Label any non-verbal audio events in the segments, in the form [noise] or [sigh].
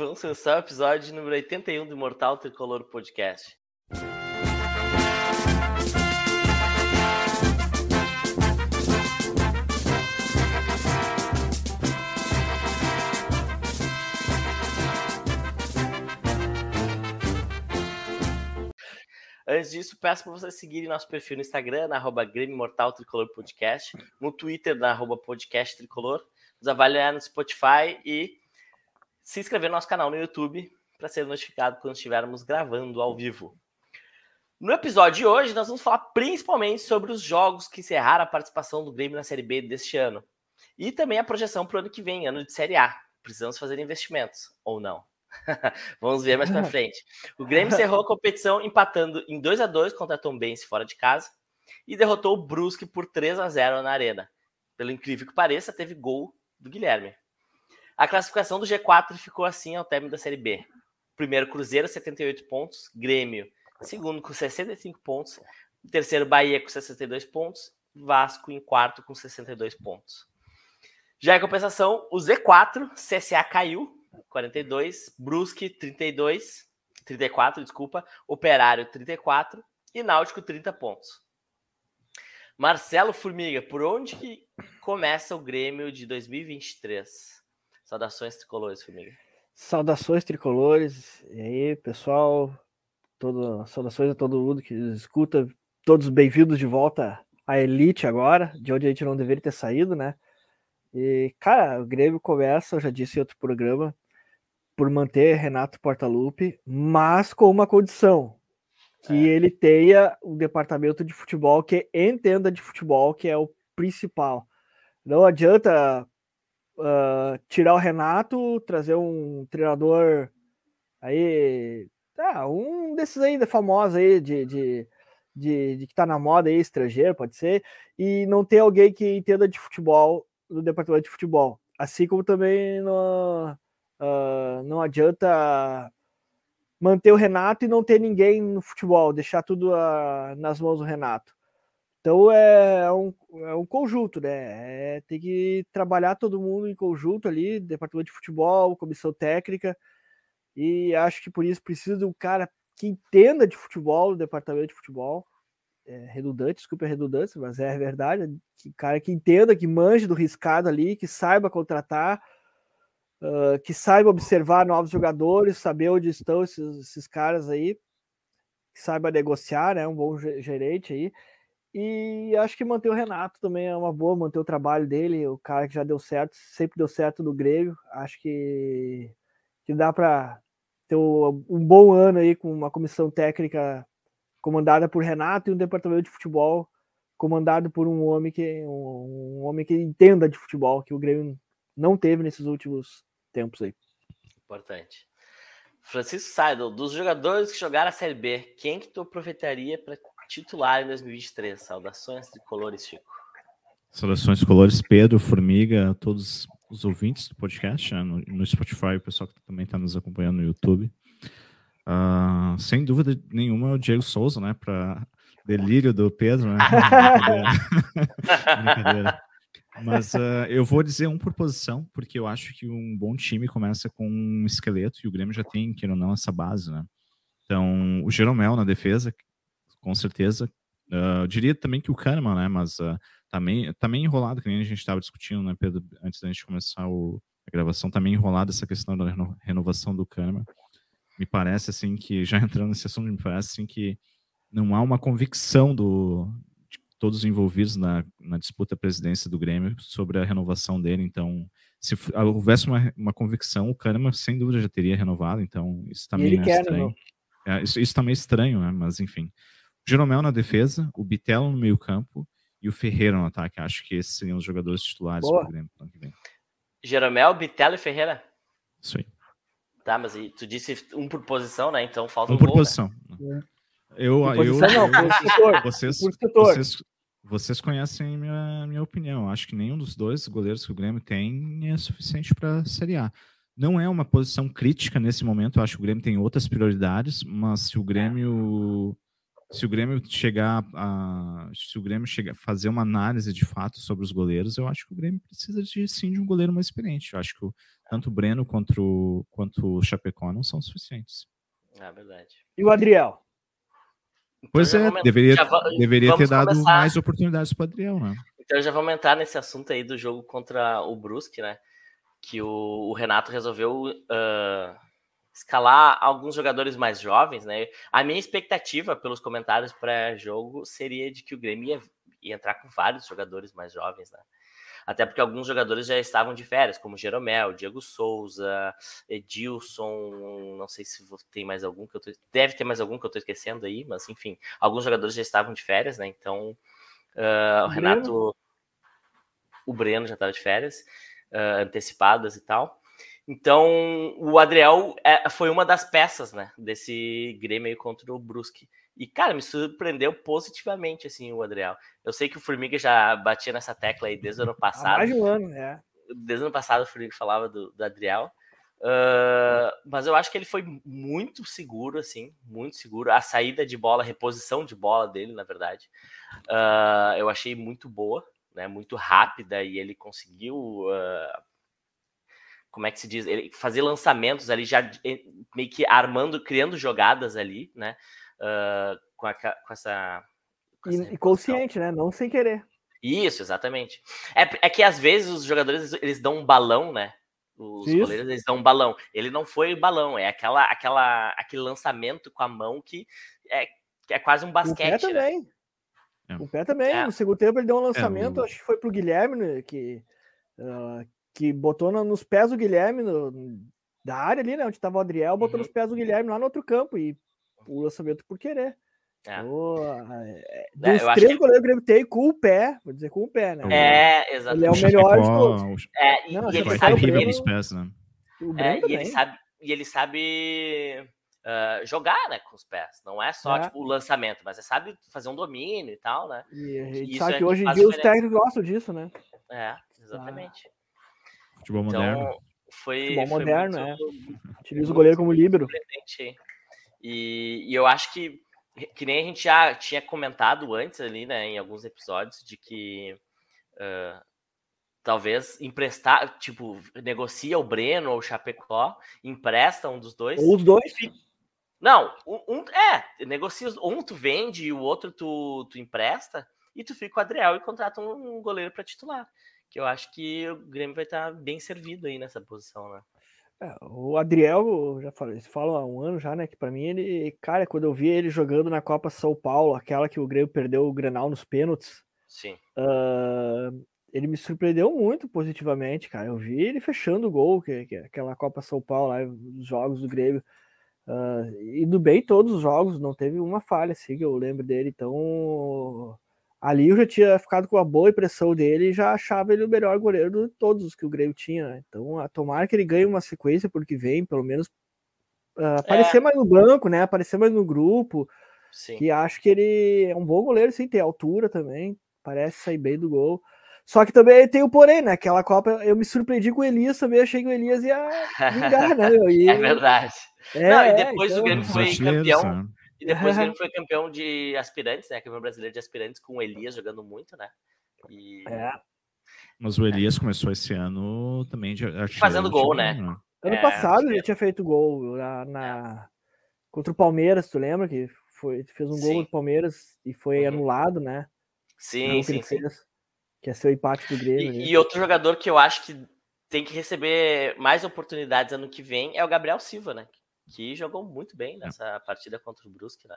Vamos começar o episódio número 81 do Mortal Tricolor Podcast. Antes disso, peço para vocês seguirem nosso perfil no Instagram, na arroba Grêmio Mortal Tricolor Podcast, no Twitter, na arroba Podcast Tricolor, nos avaliar no Spotify e se inscrever no nosso canal no YouTube para ser notificado quando estivermos gravando ao vivo. No episódio de hoje, nós vamos falar principalmente sobre os jogos que encerraram a participação do Grêmio na Série B deste ano. E também a projeção para o ano que vem, ano de Série A. Precisamos fazer investimentos, ou não? [laughs] Vamos ver mais para [laughs] frente. O Grêmio encerrou a competição empatando em 2 a 2 contra a Tombense fora de casa e derrotou o Brusque por 3 a 0 na Arena. Pelo incrível que pareça, teve gol do Guilherme. A classificação do G4 ficou assim ao término da Série B. Primeiro Cruzeiro 78 pontos, Grêmio segundo com 65 pontos, terceiro Bahia com 62 pontos, Vasco em quarto com 62 pontos. Já em compensação, o Z4, CSA caiu 42, Brusque 32, 34, desculpa, Operário 34 e Náutico 30 pontos. Marcelo Formiga, por onde começa o Grêmio de 2023? Saudações tricolores, Formiga. Saudações tricolores. E aí, pessoal? Todo, saudações a todo mundo que escuta. Todos bem-vindos de volta à Elite agora, de onde a gente não deveria ter saído, né? E, cara, o Grêmio começa, eu já disse em outro programa, por manter Renato Portaluppi, mas com uma condição, que é. ele tenha um departamento de futebol que entenda de futebol, que é o principal. Não adianta uh, tirar o Renato, trazer um treinador aí, ah, um desses aí famosos aí de, de, de, de, que tá na moda aí, estrangeiro, pode ser, e não ter alguém que entenda de futebol no departamento de futebol. Assim como também no, Uh, não adianta manter o Renato e não ter ninguém no futebol, deixar tudo uh, nas mãos do Renato. Então é, é um, é um conjunto, né? É, tem que trabalhar todo mundo em conjunto ali, departamento de futebol, comissão técnica, e acho que por isso precisa de um cara que entenda de futebol, departamento de futebol. É redundante, desculpa a redundância, mas é verdade. Que cara que entenda, que manje do riscado ali, que saiba contratar, uh, que saiba observar novos jogadores, saber onde estão esses, esses caras aí, que saiba negociar, né? Um bom gerente aí. E acho que manter o Renato também é uma boa, manter o trabalho dele, o cara que já deu certo, sempre deu certo no Grêmio. Acho que, que dá para ter um bom ano aí com uma comissão técnica comandada por Renato e um departamento de futebol comandado por um homem que um, um homem que entenda de futebol, que o Grêmio não teve nesses últimos tempos aí. Importante. Francisco Seidel, dos jogadores que jogaram a Série B, quem que tu aproveitaria para titular em 2023? Saudações tricolores, Chico. Saudações tricolores, Pedro, Formiga, todos os ouvintes do podcast, né, no, no, Spotify, o pessoal que também está nos acompanhando no YouTube. Uh, sem dúvida nenhuma, o Diego Souza, né? Para delírio do Pedro, né? [laughs] Brincadeira. Brincadeira. Mas uh, eu vou dizer um por posição, porque eu acho que um bom time começa com um esqueleto e o Grêmio já tem, queira ou não, essa base, né? Então, o Jeromel na defesa, com certeza. Uh, eu diria também que o Kahneman, né? Mas uh, também, também enrolado, que nem a gente estava discutindo, né, Pedro, antes da gente começar o, a gravação, também enrolado essa questão da reno, renovação do Kahneman. Me parece, assim, que, já [laughs] entrando nesse assunto, me parece, assim, que não há uma convicção do, todos os envolvidos na, na disputa presidência do Grêmio sobre a renovação dele. Então, se houvesse uma, uma convicção, o Kahneman sem dúvida já teria renovado. Então, isso também é quer, estranho. É, isso, isso também é estranho, né? Mas enfim. Jeromel na defesa, o Bitelo no meio-campo e o Ferreira no ataque. Acho que esses seriam os jogadores titulares do Grêmio ano que vem. Jeromel, Bitelo e Ferreira? Isso aí. Tá, mas tu disse um por posição, né? Então falta um, um por gol, posição. Né? Eu, eu, eu, não, vocês, vocês, vocês conhecem minha, minha opinião. Acho que nenhum dos dois goleiros que o Grêmio tem é suficiente para a Série A. Não é uma posição crítica nesse momento. Eu acho que o Grêmio tem outras prioridades, mas se o Grêmio se o Grêmio chegar a. Se o Grêmio chegar fazer uma análise de fato sobre os goleiros, eu acho que o Grêmio precisa de sim de um goleiro mais experiente. Eu acho que o, tanto o Breno quanto o, quanto o Chapecó não são suficientes. É verdade. E o Adriel? Então, pois é, vamos, deveria, deveria ter dado começar. mais oportunidades para o Adriel, né? Então já vamos entrar nesse assunto aí do jogo contra o Brusque, né? Que o, o Renato resolveu uh, escalar alguns jogadores mais jovens, né? A minha expectativa pelos comentários pré-jogo seria de que o Grêmio ia, ia, entrar com vários jogadores mais jovens, né? Até porque alguns jogadores já estavam de férias, como Jeromel, Diego Souza, Edilson, não sei se tem mais algum que eu tô, deve ter mais algum que eu tô esquecendo aí, mas enfim, alguns jogadores já estavam de férias, né? Então, uh, o Renato, o Breno já estava de férias, uh, antecipadas e tal. Então, o Adriel é, foi uma das peças, né, desse Grêmio contra o Brusque. E, cara, me surpreendeu positivamente, assim, o Adriel. Eu sei que o Formiga já batia nessa tecla aí desde o ano passado. Há mais de um ano, é. Desde o ano passado o Formiga falava do, do Adriel. Uh, mas eu acho que ele foi muito seguro, assim, muito seguro. A saída de bola, a reposição de bola dele, na verdade, uh, eu achei muito boa, né, muito rápida, e ele conseguiu uh, como é que se diz, ele fazer lançamentos ali, já meio que armando, criando jogadas ali, né? Uh, com, a, com, essa. Com essa e, consciente, né? Não sem querer. Isso, exatamente. É, é que às vezes os jogadores eles dão um balão, né? Os Isso. goleiros eles dão um balão. Ele não foi balão, é aquela, aquela, aquele lançamento com a mão que é, que é quase um basquete. O pé né? também. É. O pé também. É. No segundo tempo ele deu um lançamento, é, acho que foi pro Guilherme, né, que, uh, que botou nos pés do Guilherme, no, da área ali, né? Onde tava o Adriel, botou uhum. nos pés do Guilherme lá no outro campo e o lançamento por querer. É. Oh, é, dos é, três goleiros que o Grêmio tem com o pé, vou dizer com o pé, né? É, exatamente. Ele é o melhor de todos. É, e, Não, e ele sabe que ele, pés, né? é, e ele sabe e ele sabe uh, jogar, né, com os pés. Não é só é. tipo o lançamento, mas é sabe fazer um domínio e tal, né? E a gente e sabe que hoje em dia os técnicos gostam disso, né? É, exatamente. Ah. Futebol então, moderno. Foi, Futebol foi moderno, muito, é. Utiliza o goleiro como líbero. E, e eu acho que, que nem a gente já tinha comentado antes ali, né, em alguns episódios, de que uh, talvez emprestar, tipo, negocia o Breno ou o Chapecó, empresta um dos dois. Ou os dois. Não, um, é, negocia, um tu vende e o outro tu, tu empresta, e tu fica com o Adriel e contrata um, um goleiro para titular que eu acho que o Grêmio vai estar bem servido aí nessa posição, né? É, o Adriel, já falei, falo há um ano já, né? Que para mim ele, cara, quando eu vi ele jogando na Copa São Paulo, aquela que o Grêmio perdeu o Grenal nos pênaltis, sim. Uh, ele me surpreendeu muito positivamente, cara. Eu vi ele fechando o gol, que, que aquela Copa São Paulo lá, os jogos do Grêmio. Uh, indo bem todos os jogos, não teve uma falha, assim, que eu lembro dele. Então, ali eu já tinha ficado com a boa impressão dele e já achava ele o melhor goleiro de todos os que o Grêmio tinha. Né? Então, a tomar que ele ganhe uma sequência porque vem, pelo menos uh, aparecer é. mais no banco, né? Aparecer mais no grupo. Sim. E acho que ele é um bom goleiro, sem ter altura também. Parece sair bem do gol. Só que também tem o porém, né? Aquela Copa eu me surpreendi com o Elias também, achei que o Elias ia vingar, né? [laughs] E... É verdade. É, Não, e depois então... o Grêmio foi campeão. E depois ele [laughs] foi campeão de aspirantes, né? Campeão brasileiro de aspirantes com o Elias jogando muito, né? E... É. Mas o Elias é. começou esse ano também de fazendo gol, né? né? Ano é, passado ele tinha feito gol na, na... contra o Palmeiras, tu lembra que foi fez um gol no Palmeiras e foi uhum. anulado, né? Sim, sim, sim. Fez, que é seu empate do Grêmio. E, e, outro jogador que eu acho que tem que receber mais oportunidades ano que vem é o Gabriel Silva, né? Que jogou muito bem é. nessa partida contra o Brusque, né?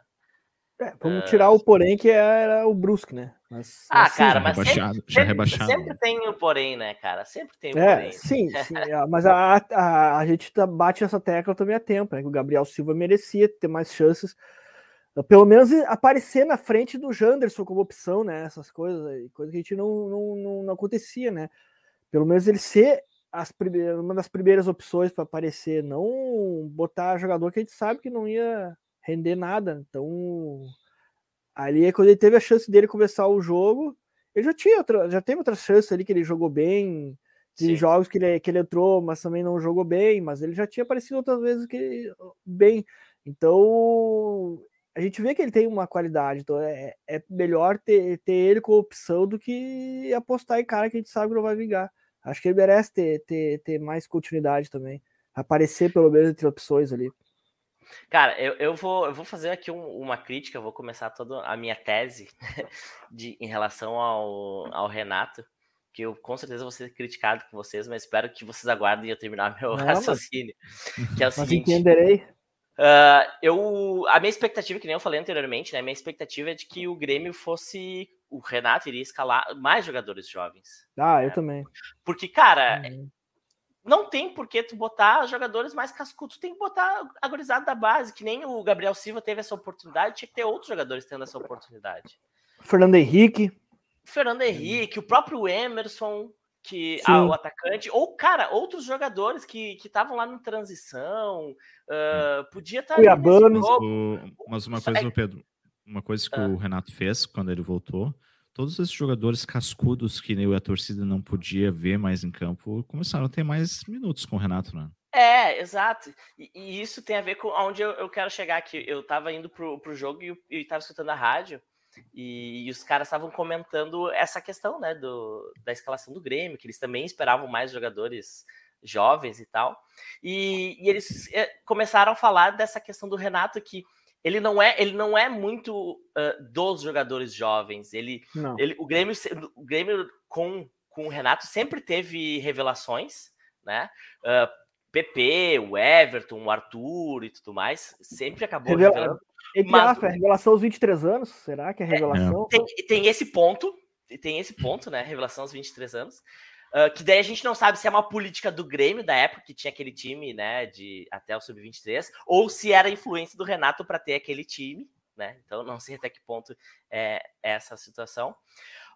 É, vamos uh... tirar o porém que era o Brusque, né? Mas, ah, assim, cara, mas rebaixado, sempre, já rebaixado. sempre tem o porém, né, cara? Sempre tem o é, porém. Sim, [laughs] sim é, mas a, a, a gente tá, bate essa tecla também há tempo, né? Que o Gabriel Silva merecia ter mais chances, pelo menos aparecer na frente do Janderson como opção, né? Essas coisas, coisa que a gente não, não, não, não acontecia, né? Pelo menos ele ser primeiras, uma das primeiras opções para aparecer, não botar jogador que a gente sabe que não ia render nada. Então, ali é quando ele teve a chance dele começar o jogo, ele já tinha outra, já teve outra chance ali que ele jogou bem, de jogos que ele, que ele entrou, mas também não jogou bem, mas ele já tinha aparecido outras vezes que bem. Então, a gente vê que ele tem uma qualidade, então é, é melhor ter, ter ele como opção do que apostar em cara que a gente sabe que não vai vingar. Acho que ele merece ter, ter, ter mais continuidade também. Aparecer pelo menos entre opções ali. Cara, eu, eu, vou, eu vou fazer aqui um, uma crítica, vou começar toda a minha tese [laughs] de, em relação ao, ao Renato, que eu com certeza vou ser criticado com vocês, mas espero que vocês aguardem eu terminar meu Não, [laughs] raciocínio. Mas... Que é o [laughs] seguinte. entenderei. Uh, eu, a minha expectativa, que nem eu falei anteriormente, né? Minha expectativa é de que o Grêmio fosse. O Renato iria escalar mais jogadores jovens. Ah, né? eu também. Porque, cara, uhum. não tem por que tu botar jogadores mais cascudos. Tu tem que botar a gurizada da base, que nem o Gabriel Silva teve essa oportunidade, tinha que ter outros jogadores tendo essa oportunidade. Fernando Henrique. Fernando Henrique, o próprio Emerson, que ah, o atacante, ou, cara, outros jogadores que estavam lá no transição, uh, podia estar. Tá Cuiabano. mas uma coisa, é... Pedro, uma coisa que o Renato fez quando ele voltou, todos esses jogadores cascudos que eu a torcida não podia ver mais em campo começaram a ter mais minutos com o Renato, né? É, exato. E, e isso tem a ver com onde eu, eu quero chegar aqui. Eu tava indo pro, pro jogo e, e tava escutando a rádio. E, e os caras estavam comentando essa questão, né, do, da escalação do Grêmio, que eles também esperavam mais jogadores jovens e tal. E, e eles é, começaram a falar dessa questão do Renato que ele não é ele não é muito uh, dos jogadores jovens. Ele, ele o Grêmio o Grêmio com com o Renato sempre teve revelações, né? Uh, PP, o Everton, o Arthur e tudo mais, sempre acabou Revela... revelando. Entre mas... aspas, a revelação aos 23 anos, será que é, é revelação? É, tem, tem esse ponto, tem esse ponto, né? Revelação aos 23 anos. Uh, que daí a gente não sabe se é uma política do Grêmio da época que tinha aquele time, né, de até o sub-23, ou se era influência do Renato para ter aquele time, né? Então não sei até que ponto é essa situação.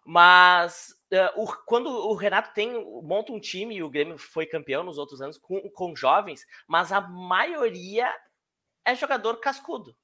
Mas uh, o, quando o Renato tem monta um time e o Grêmio foi campeão nos outros anos com, com jovens, mas a maioria é jogador cascudo.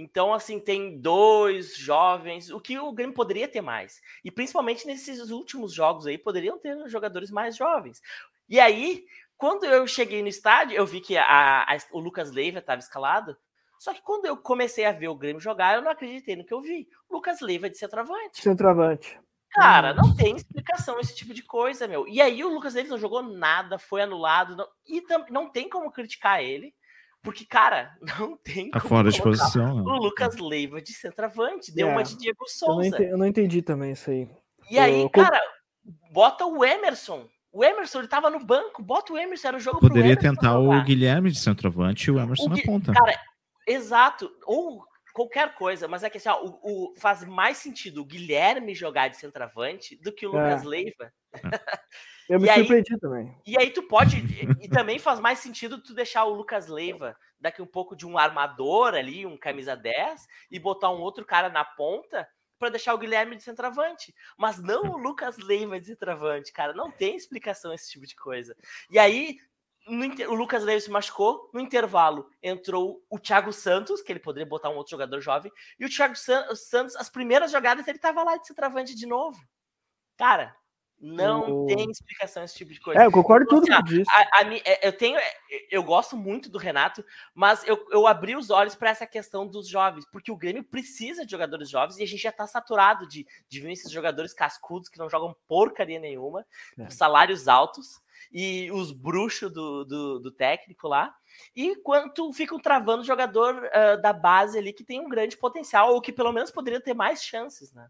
Então, assim, tem dois jovens, o que o Grêmio poderia ter mais. E principalmente nesses últimos jogos aí, poderiam ter jogadores mais jovens. E aí, quando eu cheguei no estádio, eu vi que a, a, o Lucas Leiva estava escalado. Só que quando eu comecei a ver o Grêmio jogar, eu não acreditei no que eu vi. Lucas Leiva de centroavante. Centroavante. Cara, não tem explicação esse tipo de coisa, meu. E aí o Lucas Leiva não jogou nada, foi anulado. Não, e não tem como criticar ele. Porque, cara, [laughs] não tem tá fora de posição. Né? O Lucas Leiva de centroavante, deu é, uma de Diego Souza. Eu não, entendi, eu não entendi também isso aí. E aí, eu... cara, bota o Emerson. O Emerson, ele tava no banco, bota o Emerson, era o jogo Poderia tentar jogar. o Guilherme de centroavante e o Emerson o na ponta. Cara, exato. Ou qualquer coisa, mas é que assim, ó, o, o, faz mais sentido o Guilherme jogar de centroavante do que o Lucas é. Leiva. É. [laughs] Eu me e surpreendi aí, também. E aí tu pode. e também faz mais sentido tu deixar o Lucas Leiva daqui um pouco de um armador ali, um camisa 10, e botar um outro cara na ponta para deixar o Guilherme de centroavante. Mas não o Lucas Leiva de centroavante, cara. Não tem explicação esse tipo de coisa. E aí, o Lucas Leiva se machucou. No intervalo, entrou o Thiago Santos, que ele poderia botar um outro jogador jovem. E o Thiago Santos, as primeiras jogadas, ele tava lá de centroavante de novo. Cara, não o... tem explicação esse tipo de coisa. É, eu concordo com tudo assim, que disse. A, a, é, eu tenho, é, eu gosto muito do Renato, mas eu, eu abri os olhos para essa questão dos jovens, porque o Grêmio precisa de jogadores jovens e a gente já está saturado de, de ver esses jogadores cascudos que não jogam porcaria nenhuma, é. salários altos e os bruxos do, do, do, técnico lá. E quanto ficam travando jogador uh, da base ali que tem um grande potencial, ou que pelo menos poderia ter mais chances, né?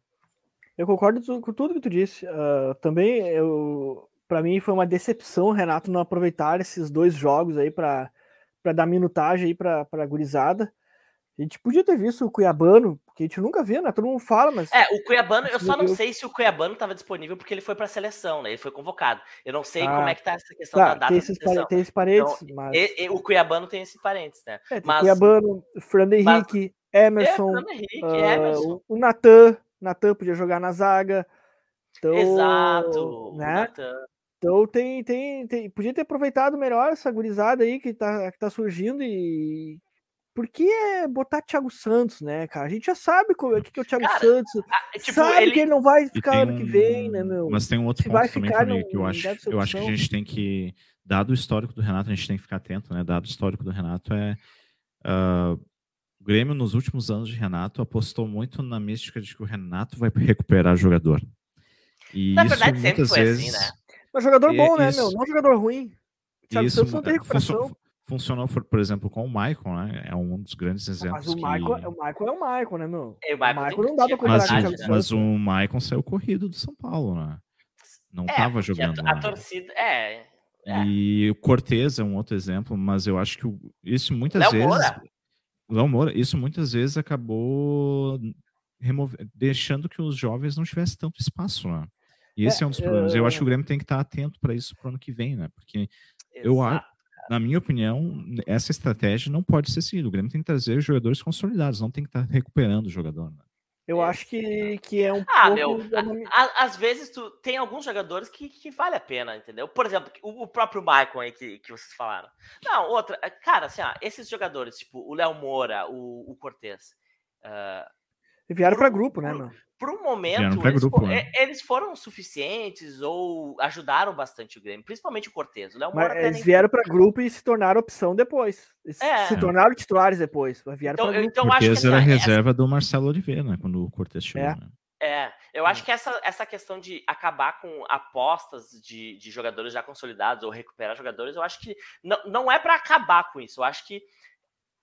Eu concordo com tudo que tu disse. Uh, também, eu, para mim, foi uma decepção o Renato não aproveitar esses dois jogos aí para dar minutagem aí para a gurizada. A gente podia ter visto o Cuiabano, que a gente nunca viu, né? Todo mundo fala, mas. É, o Cuiabano, eu só não sei se o Cuiabano estava disponível porque ele foi para a seleção, né? Ele foi convocado. Eu não sei ah, como é que tá essa questão tá, da data. Tem esses, da tem esses parentes, então, mas. E, e, o Cuiabano tem esses parentes, né? É, mas, Cuiabano, Fernando Henrique, mas... Emerson, é, Henrique, uh, Emerson. o, o Natan, Natan podia jogar na zaga. Então, Exato. Né? Então tem, tem, tem, podia ter aproveitado melhor essa gurizada aí que tá, que tá surgindo e por que botar Thiago Santos, né, cara? A gente já sabe o que, que é o Thiago cara, Santos. Tipo, sabe ele... que ele não vai ficar ano que vem, né, meu? Mas tem um outro Se ponto também, ficar, que eu acho, eu acho que a gente tem que, dado o histórico do Renato, a gente tem que ficar atento, né? Dado o histórico do Renato, é. Uh, Grêmio, nos últimos anos de Renato, apostou muito na mística de que o Renato vai [laughs] recuperar jogador. E Na isso verdade, sempre muitas foi assim, vezes. né? Mas jogador E- bom, né, isso- meu? Não jogador ruim. Thiago isso Santos não tem é, recuperação. Funcionou, por, por exemplo, com o Michael, né? É um dos grandes exemplos. Mas o que- Michael, o Michael é o Michael, né, meu? E o O Michael Michael tem- não dá pra comparar Mas, com o o, né? mas o Michael saiu corrido do São Paulo, né? Não É, estava porque jogando. A, a lá. torcida. É. é. E o Cortez é um outro exemplo, mas eu acho que o- isso muitas Léo vezes. Moura. Léo Moura, isso muitas vezes acabou remove- deixando que os jovens não tivessem tanto espaço, né? E esse é, um dos problemas. Eu acho que o Grêmio tem que estar atento para isso pro ano que vem, né? Porque, eu acho, Exato. Na minha opinião, essa estratégia não pode ser seguida. O Grêmio tem que trazer jogadores consolidados, não tem que estar recuperando o jogador. Né? Eu acho que, que é um Ah, pouco... meu, a- a- às vezes tu tem alguns jogadores que, que vale a pena, entendeu? Por exemplo, o, o próprio Michael aí que, que vocês falaram. Não, outra, é, cara, assim, ó, esses jogadores, tipo o Léo Moura, o, o Cortez, ah, Vieram pra grupo, né, meu? Por um Vieram momento, eles, grupo, né? é- eles foram suficientes ou ajudaram bastante o Grêmio, principalmente o Cortez. O Léo Moura eles nem vieram pra grupo e se tornaram opção depois. Eles É. Se tornaram titulares depois. Vieram Então, pra eu, grupo. então acho que Cortez era ó, essa- reserva do Marcelo Oliveira, né? Quando o Cortez chegou. É. né? É, eu acho que essa, essa questão de acabar com apostas de, de jogadores já consolidados ou recuperar jogadores, eu acho que não, não é para acabar com isso. Eu acho que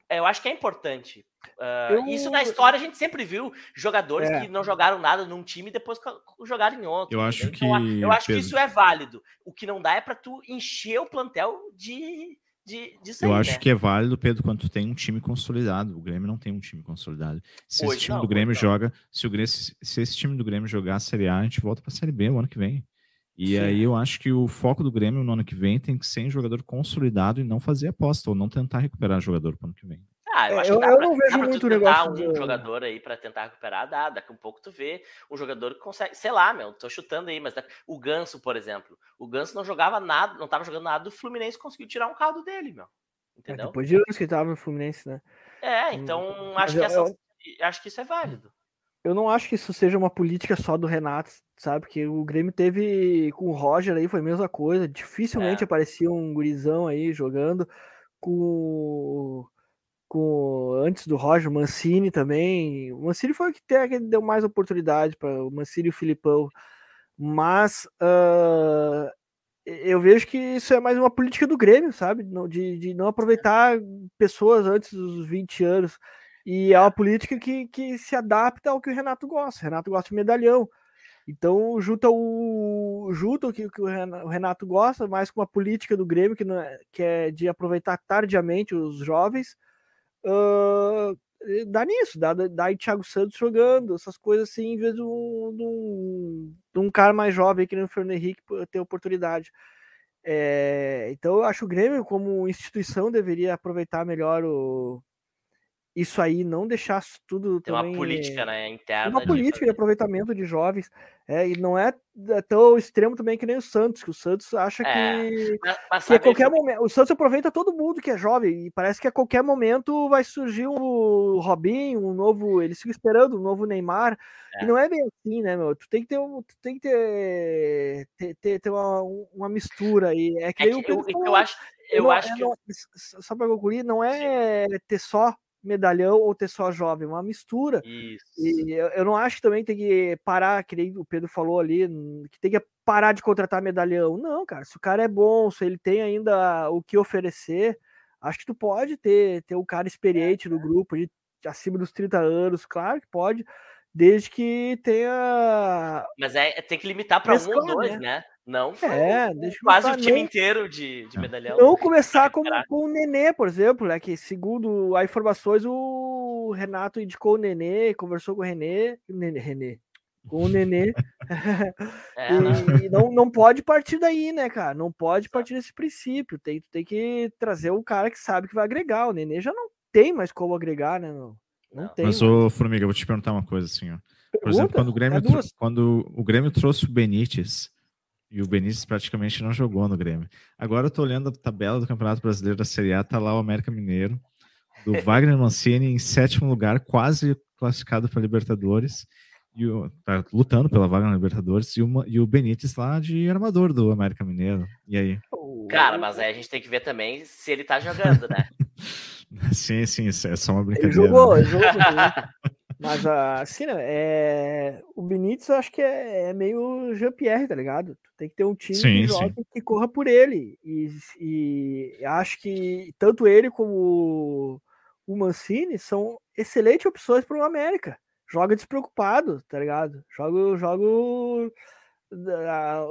eu acho que é importante. Ah, Eu- Isso na história a gente sempre viu jogadores É. que não jogaram nada num time e depois jogaram em outro. Eu acho? Então, que, eu acho que isso é válido. O que não dá é para tu encher o plantel de de disso Eu aí, acho né? que é válido, Pedro, quando tu tem um time consolidado. O Grêmio não tem um time consolidado. Se Hoje esse time não, do Grêmio não. joga, se, o Grêmio, se se esse time do Grêmio jogar a Série A, a gente volta pra Série B o ano que vem. E Sim. aí eu acho que o foco do Grêmio no ano que vem tem que ser em jogador consolidado e não fazer aposta, ou não tentar recuperar jogador pro ano que vem. Ah, eu É, acho eu- que dá eu pra- não vejo muito o tentar negócio um do- jogador aí pra tentar recuperar, dá. Daqui um pouco tu vê um jogador que consegue, sei lá, meu, tô chutando aí, mas da- o Ganso, por exemplo, o Ganso não jogava nada, não tava jogando nada, o Fluminense conseguiu tirar um caldo dele, meu. É, Entendeu? depois de anos que ele tava no Fluminense, né? É, então Mas acho que eu- essa, acho que isso é válido. Eu não acho que isso seja uma política só do Renato, sabe? Porque o Grêmio teve com o Roger aí, foi a mesma coisa. Dificilmente É. aparecia um gurizão aí jogando com. com antes do Roger, o Mancini também. O Mancini foi o que até que deu mais oportunidade para o Mancini e o Filipão. Mas ah, eu vejo que isso é mais uma política do Grêmio, sabe? De, de não aproveitar pessoas antes dos 20 anos. E é uma política que, que se adapta ao que o Renato gosta. O Renato gosta de medalhão. Então junta o junta o que, que o Rena- o Renato gosta, mais com uma política do Grêmio que, não é, que é de aproveitar tardiamente os jovens. e dá nisso, dá, dá aí Thiago Santos jogando, essas coisas assim, em vez de um, de um, cara mais jovem que nem o Fernando Henrique ter oportunidade. É, então eu acho o Grêmio, como instituição, deveria aproveitar melhor o, isso aí, não deixar isso tudo Tem uma também, política, né, interna. uma de política de fazer- aproveitamento de jovens. É, e não é é tão extremo também que nem o Santos, que o Santos acha É, que, Mas, mas que a qualquer momento. O Santos aproveita todo mundo que é jovem, e parece que a qualquer momento vai surgir um Robinho, um novo. Eles ficam esperando um novo Neymar. É. E não é bem assim, né, meu? Tu tem que ter, um, tu tem que ter, ter, ter, ter uma, uma mistura aí. É que, é que eu, eu falou, acho, eu não- acho é, que não- só para concluir, não é ter só medalhão ou ter só jovem, é uma mistura. isso. E eu, não acho que também tem que parar, que nem o Pedro falou ali, que tem que parar de contratar medalhão. Não, cara, se o cara é bom, se ele tem ainda o que oferecer, acho que tu pode ter, ter um cara experiente no grupo, de, acima dos 30 anos, claro que pode, desde que tenha. Mas é, tem que limitar para um ou dois, né? né? Não foi É, deixa eu quase o time inteiro de, de É. medalhão. Não começar com, com o Nenê, por exemplo, né? Que segundo as informações, o Renato indicou o Nenê, conversou com o Renê, Nenê, Renê com o Nenê. [laughs] É, não. e, e não, não pode partir daí, né, cara? Não pode partir desse princípio. Tem, tem que trazer um cara que sabe que vai agregar. O Nenê já não tem mais como agregar, né? Não, não tem. Mas, mais. ô Formiga, eu vou te perguntar uma coisa assim, ó. Por exemplo, Pergunta? quando o Grêmio, É quando o Grêmio trouxe o Benítez, e o Benítez praticamente não jogou no Grêmio. Agora eu tô olhando a tabela do Campeonato Brasileiro da Série A, tá lá o América Mineiro, do [laughs] Wagner Mancini em sétimo lugar, quase classificado para Libertadores, e o, tá lutando pela vaga na Libertadores, e, uma, e o Benítez lá de armador do América Mineiro. E aí? O- Cara, mas aí a gente tem que ver também se ele tá jogando, né? [laughs] sim, sim, isso é só uma Ele brincadeira. jogou, né? ele jogou [laughs] o Inter. Mas assim, né, é... o Benítez eu acho que é, é meio Jean-Pierre, tá ligado? Tu tem que ter um time Sim, que joga que corra por ele. E, e acho que tanto ele como o Mancini são excelentes opções para o América. Joga despreocupado, tá ligado? Joga, joga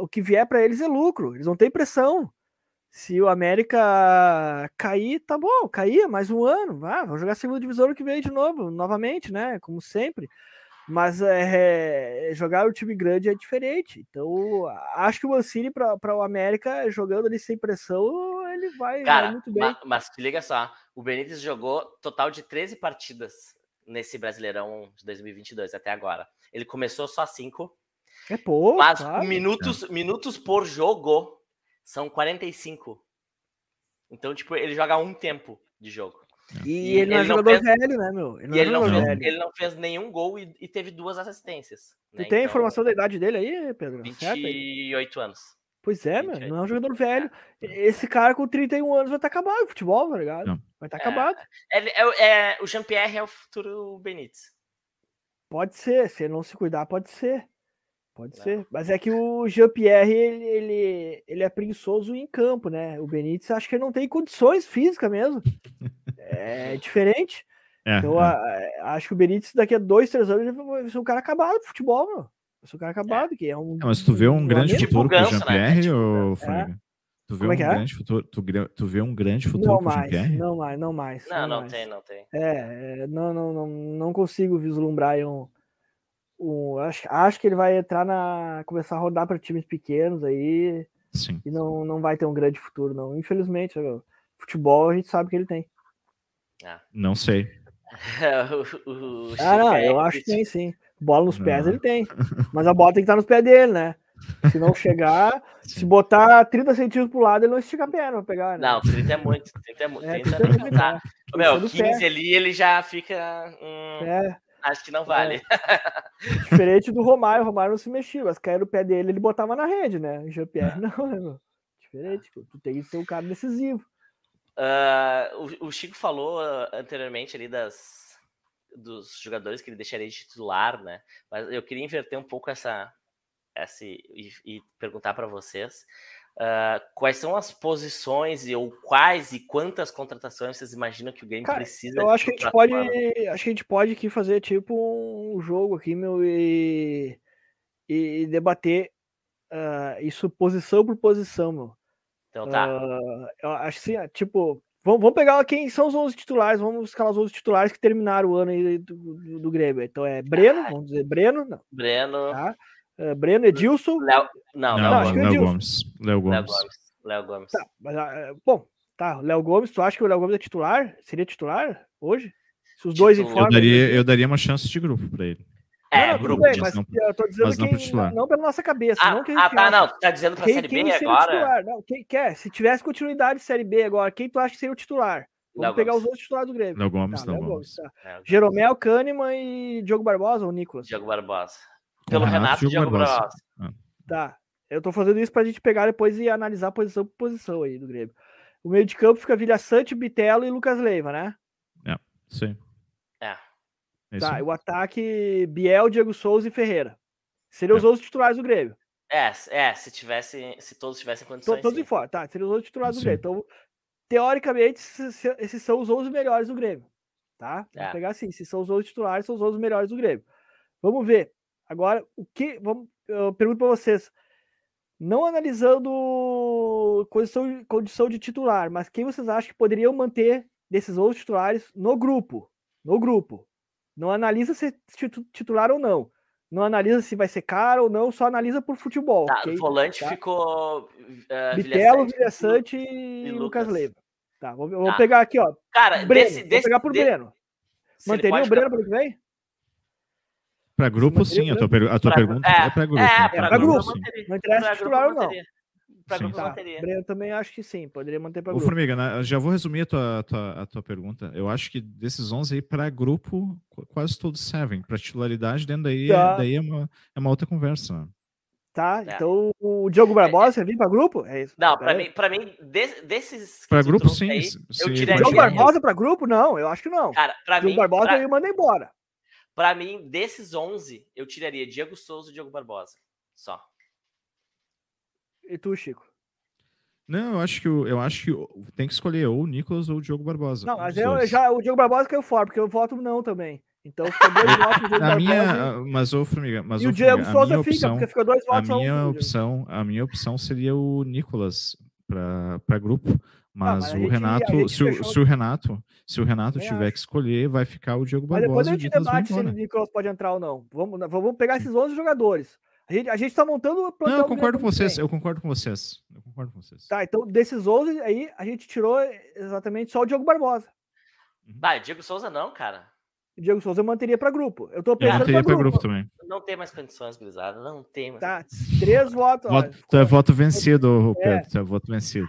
o que vier para eles é lucro. Eles não têm pressão. Se o América cair, tá bom, caía mais um ano, ah, vamos jogar segunda divisão que vem de novo, novamente, né? Como sempre. Mas é, jogar o time grande é diferente. Então, acho que o Mancini para o América, jogando ali sem pressão, ele vai, Cara, vai muito bem. Mas, mas te liga só, o Benítez jogou total de 13 partidas nesse Brasileirão de 2022 até agora. Ele começou só 5. É pouco, Mas minutos, minutos por jogo são 45. Então, tipo, ele joga um tempo de jogo. E, E ele não é ele não jogador fez- velho, né, meu? Ele não E é ele não, fez, velho. ele não fez nenhum gol e, e teve duas assistências. Tu né? tem Então, informação da idade dele aí, Pedro? Certo? 28 anos. Pois é, meu, 28. não é um jogador velho. Esse cara com 31 anos vai estar acabado o futebol, tá ligado? Não. Vai estar É. acabado. Ele, é, o- é, o Jean-Pierre é o futuro Benítez. Pode ser, se ele não se cuidar, pode ser. Pode Não. ser. Mas é que o Jean-Pierre, ele, ele, ele é preguiçoso em campo, né? O Benítez, acho que ele não tem condições físicas mesmo. É [laughs] diferente. É, Então, é. a- acho que o Benítez, daqui a dois, três anos, ele vai ser um cara acabado do futebol, meu. Vai ser um cara acabado, que é um. É, mas tu vê um grande amigo. Tipo futuro pro Ganso, né? Jean-Pierre, Tipo ou Ganso. Formiga? Tu vê Como é um é? grande futuro, tu, tu vê um grande futuro Não pro mais, Jean-Pierre? não mais, não mais. Não, não mais. tem, não tem. É, é, não, não, não, não consigo vislumbrar aí um. Um acho, acho que ele vai entrar na. começar a rodar para times pequenos aí Sim. e não, não vai ter um grande futuro, não. Infelizmente, né, futebol a gente sabe que ele tem. Não sei. [laughs] o, o, o Ah, não, é eu acho que tem sim. Bola nos pés Não. ele tem. [laughs] Mas a bola tem que estar nos pés dele, né? Se não chegar, [laughs] se botar 30 centímetros pro lado, ele não estica a perna pra pegar, né? Não, 30 é muito. 30 é muito. É, 30 30 é muito, tá. né? Meu, do 15 pé. ali ele já fica. hum, É, Acho que não vale. [laughs] diferente do Romário, o Romário não se mexia, mas caía no pé dele, ele botava na rede, né? O Jean-Pierre [laughs] não, né? Diferente, tu tem que ser um cara decisivo. Ah, o, o Chico falou anteriormente ali das, dos jogadores que ele deixaria de titular, né? Mas eu queria inverter um pouco essa, essa e, e perguntar para vocês ah, quais são as posições ou quais e quantas contratações vocês imaginam que o Grêmio Cara, precisa? Eu acho que a gente pode, ano? acho que a gente pode aqui fazer tipo um jogo aqui, meu, e, e debater ah, isso posição por posição, meu. Então tá. Ah, eu acho assim, tipo, vamos, vamos pegar quem são os 11 titulares, vamos escalar os 11 titulares que terminaram o ano aí do, do, do Grêmio. Então é Breno, Ah. vamos dizer Breno, não, Breno. tá? Ah, Breno, Edilson, Léo. Não, Não, eu Léo. Gomes. Léo Léo Gomes. Léo Gomes. tá, mas, ah, bom, tá, Léo Gomes, tu acha que o Léo Gomes é titular? Seria titular hoje? Se os dois informam. Eu daria, eu daria uma chance de grupo pra ele. É, não, não, grupo bem, mas não- eu tô dizendo mas não quem, não, não pela nossa cabeça, Ah, não que a ah, gente tá, acha. não. Tu tá dizendo pra Quem, Série quem B agora? titular? Não, quem quer? Se tivesse continuidade de Série B agora, quem tu acha que seria o titular? Vamos Léo pegar Gomes. os outros titulares do Grêmio. Léo Gomes, Tá, Léo Léo Gomes. Gomes, tá. É, Jeromel, Kahneman e Diogo Barbosa ou Nicolas? Diogo Barbosa. Pelo Renato, Renato, Diogo. Barbosa. Tá. Eu tô fazendo isso pra gente pegar depois e analisar posição por posição aí do Grêmio. O meio de campo fica Vilha Sante, Bitelo e Lucas Leiva, né? Sim. É. É Tá. E o ataque Biel, Diego Souza e Ferreira. Seriam os É. outros titulares do Grêmio. É, é, se tivesse, se todos tivessem condições. Todos em fora, tá? Seriam os outros titulares do Sim. Grêmio. Então, teoricamente, esses são os 11 melhores do Grêmio. Tá? Vamos É. pegar assim: se são os 11 titulares, são os 11 melhores do Grêmio. Vamos ver. Agora, o que. Vamos, eu pergunto para vocês. Não analisando condição, condição de titular, mas quem vocês acham que poderiam manter desses 11 titulares no grupo? No grupo. Não analisa se é titu- titular ou não. Não analisa se vai ser caro ou não, só analisa por futebol. Tá, ok? volante Tá. ficou. Uh, Bitelo, Vilhaçante e Lucas Lucas. Leiva. Tá, vou, vou Tá. pegar aqui, ó. Cara, Breno, desse, vou desse, pegar por de- Breno. Manteria o Breno para o que vem? Pra grupo, sim. A tua, per- a tua pra- pergunta é, pra grupo. É, pra, pra grupo, grupo. Não interessa titular ou não. Sim. grupo Tá, manteria. Breno também acho que sim, poderia manter para Ô, grupo. Formiga, né, já vou resumir a tua, a tua, a tua pergunta. Eu acho que desses 11 aí, para grupo, qu- quase todos servem. Para titularidade, dentro daí, Tá. daí é, uma, é uma outra conversa. Tá, É. então o Diogo Barbosa vai vir para grupo? É isso. Não, aí. mim, pra mim de- desses. Para grupo, sim. aí, se- eu tiraria- Diogo Barbosa para grupo? Não, eu acho que não. Cara, pra Diogo mim, Barbosa pra, aí manda embora. Pra mim, desses 11, eu tiraria Diego Souza e Diogo Barbosa. Só. E tu, Chico? Não, eu acho que o- eu acho que tem que escolher ou o Nicolas ou o Diogo Barbosa. Não, mas eu, já, o Diogo Barbosa caiu fora, porque eu voto não também. Então ficou dois [laughs] votos Diogo Barbosa. minha, mas ô Formiga, mas e o Diego Souza fica, opção, porque ficou dois a votos a um minha pro opção, a minha opção seria o Nicolas para grupo, mas, mas a o Renato, gente se, fechou- se o Renato, se o Renato tiver acho. que escolher, vai ficar o Diego Mas depois Barbosa a gente debate se o. Nicolas pode entrar ou não. Vamos, vamos pegar esses 11 jogadores. A gente, a gente tá montando o Não, eu do concordo com vocês, eu concordo com vocês. Eu concordo com vocês. Tá, então desses 11 aí, a gente tirou exatamente só o Diogo Barbosa. Vai, Diego Souza não, cara. Diego Souza eu manteria para grupo. Eu tô Eu pensando manteria pra para grupo. grupo também. Não tem mais condições, gurizada. Não tem mais. Tá, três votos. ó. Voto, tu é voto vencido, ô É. Pedro, tu é voto vencido.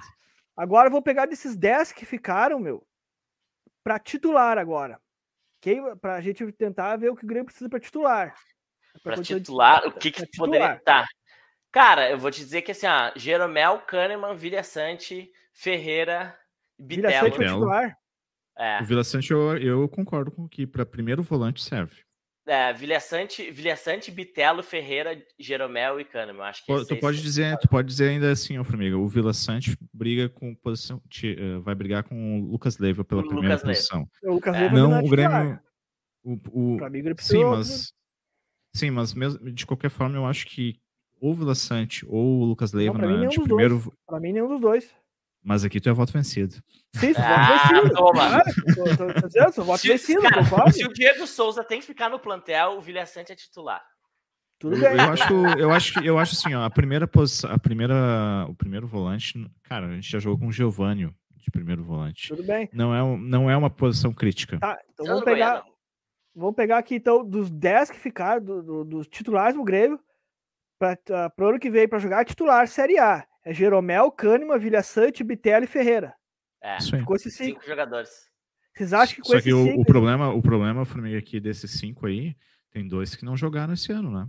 Agora eu vou pegar desses 10 que ficaram, meu, para titular agora. Quem, pra gente tentar ver o que o Grêmio precisa para titular. Pra condição de- titular, o que, que poderia. titular. Tá. Cara, eu vou te dizer que assim, ó, Jeromel, Kahneman, Vilha Sante, Ferreira, Vila Bitelo. Sante pra Bitelo. titular? É, O Vila Sante eu, eu concordo com que para primeiro volante serve. É, Vilha Sante, Vilha Sante, Bitelo, Ferreira, Jeromel e Kahneman. Eu Acho que Tu pode dizer, tu pode dizer ainda assim, ó, Formiga, o Vila Sante briga com posição, eh, vai brigar com o Lucas Leiva pela O primeira Lucas Leiva. posição. O Lucas É. Leiva Não, não é o. Grêmio, o, o- o precisa sim, mas sim, mas mesmo de qualquer forma, eu acho que ou o Vila Sante ou o Lucas Leiva mim, na, de primeiro, Pra mim, nenhum dos dois. Mas aqui tu é voto vencido. Sim, sou Ah, voto vencido. toma. Tô, tô, tô dizendo, sou voto Se, vencido, cara, concordo. se o Diego Souza tem que ficar no plantel, o Vilha Sante é titular. Tudo Eu, bem. eu acho, eu acho eu acho assim, ó, a primeira posição, a primeira, o primeiro volante, cara, a gente já jogou com o Giovânio de primeiro volante. Tudo bem. Não é, não é uma posição crítica. Tá, então vamos pegar, vamos pegar aqui, então, dos 10 que ficaram, do- do- dos titulares do Grêmio, para o ano que vem, para jogar titular Série A. É Jeromel, Kahneman, Vilha Sante, Bitello e Ferreira. É. Ficou esses cinco. cinco jogadores. Vocês acham que com Só esses que o, cinco... o problema, o problema, Formiga, aqui desses cinco aí, tem dois que não jogaram esse ano, né?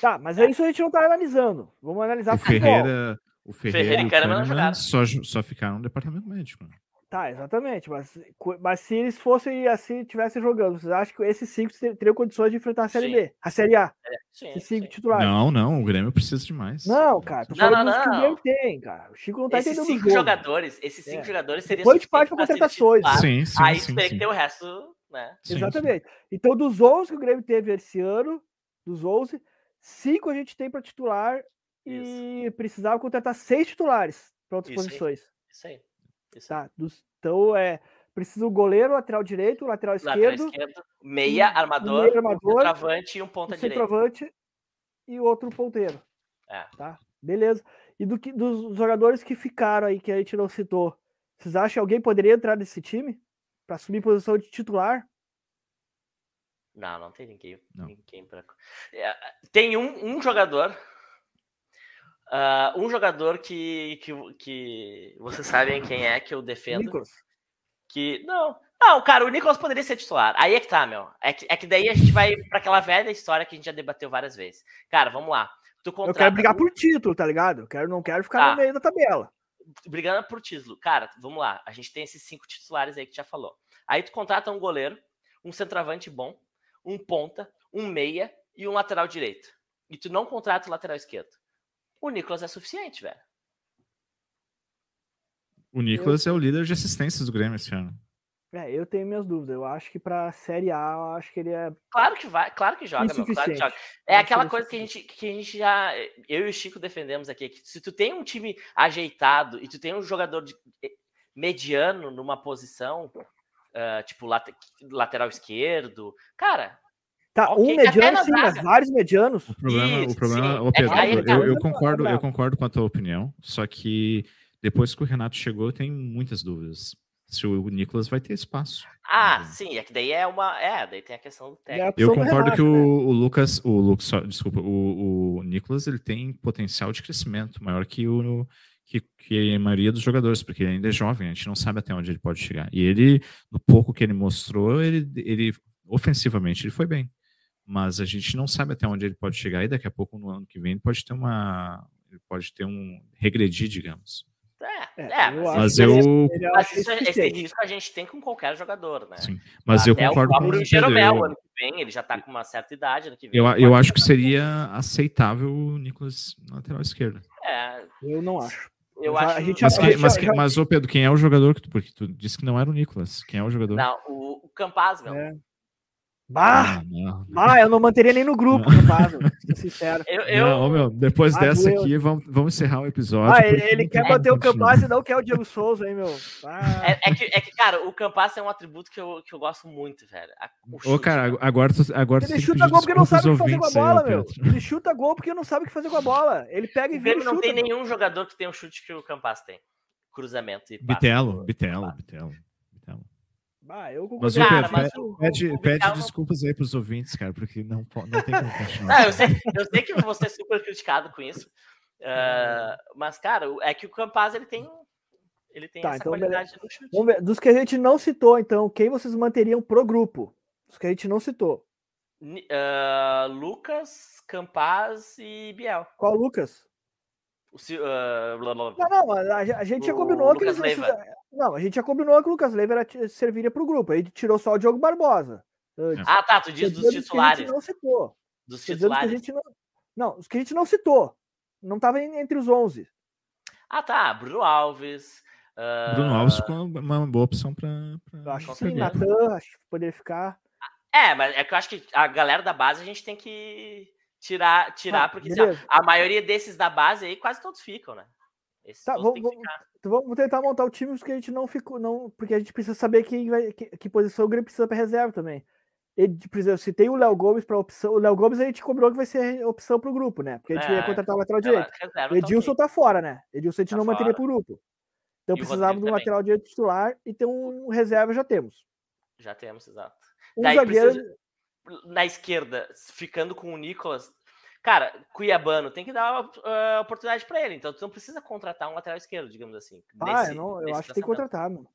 Tá, mas é isso a gente não tá analisando. Vamos analisar O futebol. Ferreira, o Ferreira, Ferreira e o Kahneman não Kahneman jogaram. só, só ficaram no departamento médico. né? Tá, exatamente. Mas, mas se eles fossem assim, tivessem jogando, vocês acham que esses cinco ter- teriam condições de enfrentar a Série Sim. B? A Série A? É, sim, Esses cinco sim. titulares? Não, não, o Grêmio precisa de mais. Não, cara, tô Não, não, dos que o não. Grêmio tem, cara. O Chico não tá esses entendendo cinco jogo. jogadores, esses cinco É. jogadores seriam Depois a gente parte pra contratações. titular. Sim, sim, Aí sim, teria sim. que ter o resto, né? Sim, Exatamente. Então, dos 11 que o Grêmio teve esse ano, dos 11, cinco a gente tem para titular e precisava contratar seis titulares para outras Isso posições. Isso aí. Isso aí. Tá? Dos- então, é, precisa o goleiro, lateral direito, lateral Lateral esquerdo, esquerdo, meia, um armador, meio armador, centroavante e um um ponta direita. centroavante e outro ponteiro. É. Tá? Beleza. E do que, dos jogadores que ficaram aí, que a gente não citou, vocês acham que alguém poderia entrar nesse time para assumir posição de titular? Não, não tem ninguém. Não. ninguém pra... É, Tem um, um jogador. Ah, um jogador que, que, que vocês sabem quem é que eu defendo. Nicolas. Que. Não. Não, cara, o Nicolas poderia ser titular. Aí é que tá, meu. É que, é que daí a gente vai pra aquela velha história que a gente já debateu várias vezes. Cara, vamos lá. Tu Eu contrata quero brigar por título, tá ligado? Eu quero, não quero ficar Tá. no meio da tabela. brigando por título. Cara, vamos lá. A gente tem esses cinco titulares aí que já falou. Aí tu contrata um goleiro, um centroavante bom, um ponta, um meia e um lateral direito. E tu não contrata o lateral esquerdo. O Nicolas é suficiente, velho. O Nicolas é o líder de assistências do Grêmio esse ano. É, eu tenho minhas dúvidas. Eu acho que pra Série A, eu acho que ele é Claro que vai, claro que joga, meu, claro que joga. Eu É aquela coisa que a gente que a gente já eu e o Chico defendemos aqui, que se tu tem um time ajeitado e tu tem um jogador de- eh, mediano numa posição, ah, tipo late- lateral esquerdo, cara, Tá, Ok, um até mediano sim, mas vários medianos. O problema, Isso, o problema ô É Pedro, aí eu, tá, eu, tá concordo, eu concordo com a tua opinião, só que depois que o Renato chegou, eu tenho muitas dúvidas. Se o Nicolas vai ter espaço. Ah, Uhum. sim, é que daí é uma. É, daí tem a questão do É a técnico. Eu do concordo Renato, que o, né? o Lucas, o Lucas, desculpa, o, o Nicolas ele tem potencial de crescimento maior que o que, que a maioria dos jogadores, porque ele ainda é jovem, a gente não sabe até onde ele pode chegar. E ele, no pouco que ele mostrou, ele, ele ofensivamente ele foi bem. Mas a gente não sabe até onde ele pode chegar e daqui a pouco, no ano que vem, ele pode ter uma. Ele pode ter um regredir, digamos. É, É, é, eu mas, esse- eu- Ele mas isso, esse risco a gente tem com qualquer jogador, né? Sim. Mas eu Até concordo o com o. Jeromel, Eu, ano que vem, ele já tá com uma certa idade, ano que vem. eu, eu acho que seria aceitável o Nicolas na lateral esquerda. É, Eu não acho. eu Já- acho... a gente Mas, a quem, gente mas, já- mas, ô Pedro, quem é o jogador que tu, porque tu disse que não era o Nicolas. Quem é o jogador? Não, o, o Campaz, meu. É. Bah! Ah, não. Ah, eu não manteria nem no grupo, sincero. Eu, eu, Não, meu, depois Ah, dessa aqui, vamos, vamos encerrar o episódio. Ah, ele, ele não quer tem bater o. Campaz e não quer o Diego Souza, hein, meu? Ah, é, é que, é que, cara, o Campaz é um atributo que eu, que eu gosto muito, velho. A- o Ô, chute, cara, agora tu, agora ele tem chuta gol porque não sabe o que fazer com a aí, bola, meu. Pedro. Ele chuta gol porque não sabe o que fazer com a bola. Ele pega e O vira não chuta. tem meu. nenhum jogador que tenha o chute que o Campaz tem. Cruzamento e Bitelo, Bitelo. Bitelo. Ah, eu concordo. Mas, Cara, Pedro, mas pede, o- o- pede, o pede Bitelo não- desculpas aí pros ouvintes, cara, porque não, não tem como continuar. Não, eu sei, eu sei que você é super criticado com isso. ah, mas, cara, o- é que o Campaz ele tem, ele tem Tá, essa então qualidade no chute. Vamos ver. Dos que a gente não citou, então, quem vocês manteriam pro grupo? Dos que a gente não citou. Ah, Lucas, Campaz e Biel. Qual o Lucas? O, ah, blá, blá, blá. Não, não, a, a gente já O combinou que Lucas eles. Não, a gente já combinou que o Lucas Leiva era, serviria pro grupo. Aí tirou só o Diogo Barbosa. antes. Ah, tá, tu diz dos dizendo que a titulares. gente não citou. Dos dizendo que a titulares. gente não. Não, os que a gente não citou. Não tava en- entre os 11. Ah, tá. Bruno Alves. ah, Bruno Alves ficou uma boa opção Eu acho com que sim. Natan, acho que poderia ficar. É, mas é que eu acho que a galera da base a gente tem que tirar, tirar Ah, porque assim, a maioria desses da base aí quase todos ficam, né? Esses Tá, vamos- vamos- tentar montar o time que a gente não ficou. Não, porque a gente precisa saber quem vai, que, que posição o Grêmio precisa para reserva também. Ele precisa, se tem o Léo Gomes para opção. O Léo Gomes a gente cobrou que vai ser opção pro grupo, né? Porque a gente É, ia contratar o lateral Ela- direito. reserva, O tá Edilson ok. tá fora, né? Edilson a gente Tá não manteria fora. pro grupo. Então E o precisava de um lateral direito titular e ter um reserva já temos. Já temos, exato. Um Daí zagueiro. precisa- Na esquerda, ficando com o Nicolas. Cara, Cuiabano tem que dar ah, oportunidade pra ele. Então tu não precisa contratar um lateral esquerdo, digamos assim. Ah, nesse- eu, não, eu acho que tem que contratar, mano.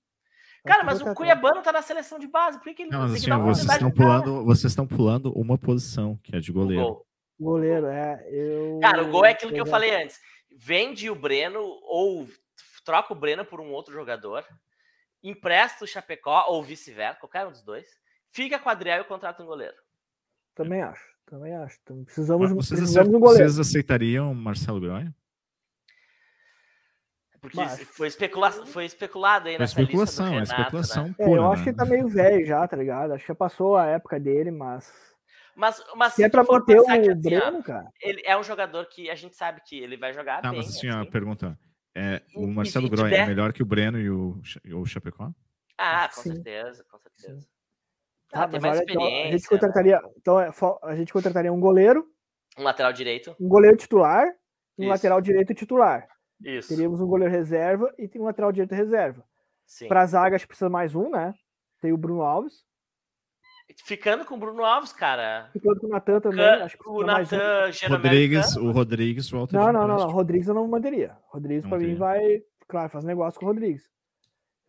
Cara, mas o. Cuiabano tá na seleção de base. Por que, que ele Não, não assim, vocês oportunidade estão pulando, vocês estão pulando uma posição, que é de goleiro. gol. Goleiro, é. Eu... Cara, o gol é aquilo que eu falei antes. Vende o Breno ou troca o Breno por um outro jogador, empresta o Chapecó ou vice-versa, qualquer um dos dois, fica com o Adriel e contrata um goleiro. Também acho. Também acho. Então, precisamos, Vocês, precisamos de um goleiro. vocês aceitariam Marcelo Groy? Porque Mas- foi, especula foi especulado aí É nessa lista do especulação, é Renato, especulação né? É, pura. eu acho que né? ele tá meio velho já, tá ligado? Acho que já passou a época dele, mas. Mas, mas Se é pra manter pensar que, o assim, Breno, cara. ele é um jogador que a gente sabe que ele vai jogar Tá, bem. mas assim, assim. pergunta. É, o Marcelo Groy tiver- é melhor que o Breno e o, e o Chapecó? Ah, com que sim. certeza, com certeza. Tá, Ah, tem mais olha, então, experiência. a gente contrataria. Então, é, a gente contrataria um goleiro, Um lateral direito. um goleiro titular, um Isso. lateral direito titular. Isso. Teríamos um goleiro reserva e tem um lateral direito reserva. Sim. Pra zaga, acho que precisa mais um, né? Tem o Bruno Alves. Ficando com o Bruno Alves, cara. Ficando com o Natan também. Can- acho que o um. Natan, e Rodrigues, Cano. o Rodrigues Não, de não, não, não. empréstimo. Rodrigues eu não manteria. Rodrigues, Não pra mim, vai. Claro, faz negócio com o Rodrigues.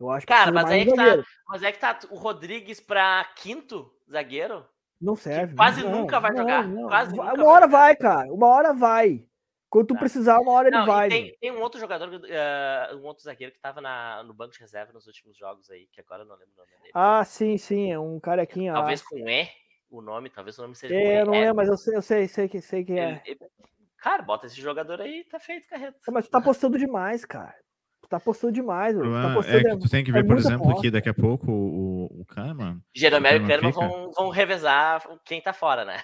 Eu acho Cara, mas um que tá. Mas é que tá. O Rodrigues pra quinto zagueiro? Não serve. quase não, nunca vai não, jogar, não. quase Vai- uma vai hora jogar. vai, cara. Uma hora vai. Quando tu Tá. precisar, uma hora ele vai. tem, tem um outro jogador, eh, um outro zagueiro que tava na, no banco de reserva nos últimos jogos aí, que agora eu não lembro o nome dele. Ah, sim, sim. É um carequinha talvez com E, o nome, talvez o nome seja É, eu não lembro, mas eu sei, eu sei, sei que, sei que ele- é. ele- Cara, bota esse jogador aí, tá feito, carreta. Mas tu tá postando demais, cara. Tu tá postando demais, O mano. Tu tá postando. é que tu tem que é ver, por muita exemplo, aposta. aqui daqui a pouco o, o, o Kahneman. Jeromel e Kahneman vão, vão revezar quem tá fora, né?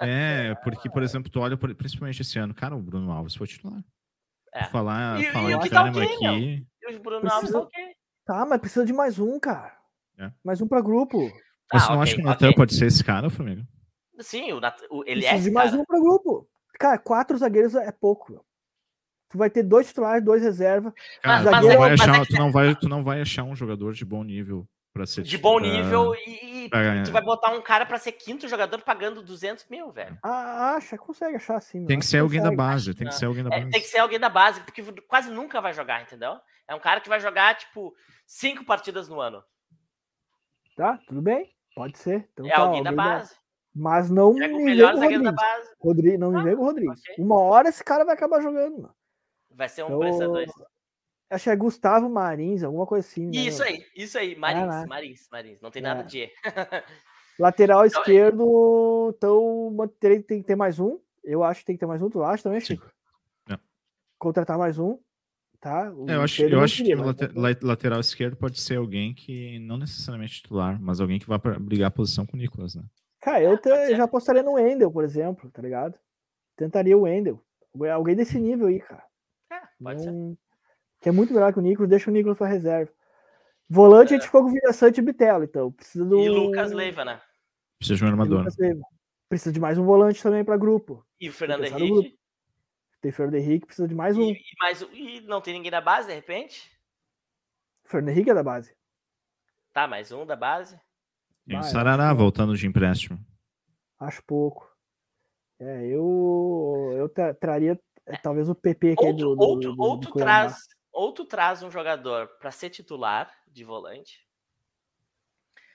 É, porque, por exemplo, tu olha, por- principalmente esse ano, cara, o Bruno Alves foi titular. É. Falar, E- e falar o em que tá Kahneman ok, aqui. E o Bruno Precisa- Alves tá ok. Tá, mas precisa de mais um, cara. É. Mais um pra grupo. Tá, Você não ok, acha que o Natan ok. pode ser esse cara, Flamengo? Sim, o Nat- o- ele é precisa esse de mais cara. um pra grupo. Cara, quatro zagueiros é pouco. Tu vai ter dois titulares, dois reservas. Cara, Mas- tu, não é- vai mas achar, é tu, não vai, tu não vai achar um jogador de bom nível pra ser de bom pra- nível e, pra tu vai botar um cara pra ser quinto jogador pagando 200 mil, velho. Ah, acha, consegue achar sim. Tem que ser alguém da consegue. base, tem que ser alguém da É, base. tem que ser alguém da base, porque quase nunca vai jogar, entendeu? É um cara que vai jogar, tipo, cinco partidas no ano. Tá, tudo bem? Pode ser. Então é tá, alguém da da- base. Mas não me com o da Rodrigues. base. Rodrigo, não me Ah, com o Rodrigues. ok. Uma hora esse cara vai acabar jogando. Mano. Vai ser um Então, preço a dois. Acho que é Gustavo Marins, alguma coisa assim. né, Isso aí, isso aí. Marins? Marins, Marins. Não tem nada É. de E. [laughs] Lateral Então, é- esquerdo, então tem, que ter mais um. Eu acho que tem que ter mais um. Tu acha também, Chico? É. Contratar mais um, tá? O É, eu acho, eu acho que queria, o mas- late- la- lateral esquerdo pode ser alguém que não necessariamente titular, mas alguém que vá para brigar a posição com o Nicolas, né? Cara, eu É, te- já apostaria no Wendel, por exemplo, tá ligado? Tentaria o Wendel. Alguém desse nível aí, cara. É, pode ser. Que é muito melhor que o Nicolas, deixa o Nicolas pra reserva. Volante, a gente ficou com o Vila Sante e Bitelo, então. Precisa do. É. E Lucas Leiva, né? Precisa de um armador. Leiva. Precisa de mais um volante também pra grupo. E o Fernando Henrique. Tem Fernando Henrique, precisa de mais um. E, e mais um- e não tem ninguém da base, de repente? Fernando Henrique é da base. Tá, mais um da base. E o Sarará acho voltando de empréstimo. Acho pouco. É, eu, eu tra- traria é, talvez o PP aqui Ou do, tu, do, ou tu- do- ou do tu Cuiabá. traz, ou tu traz um jogador pra ser titular de volante.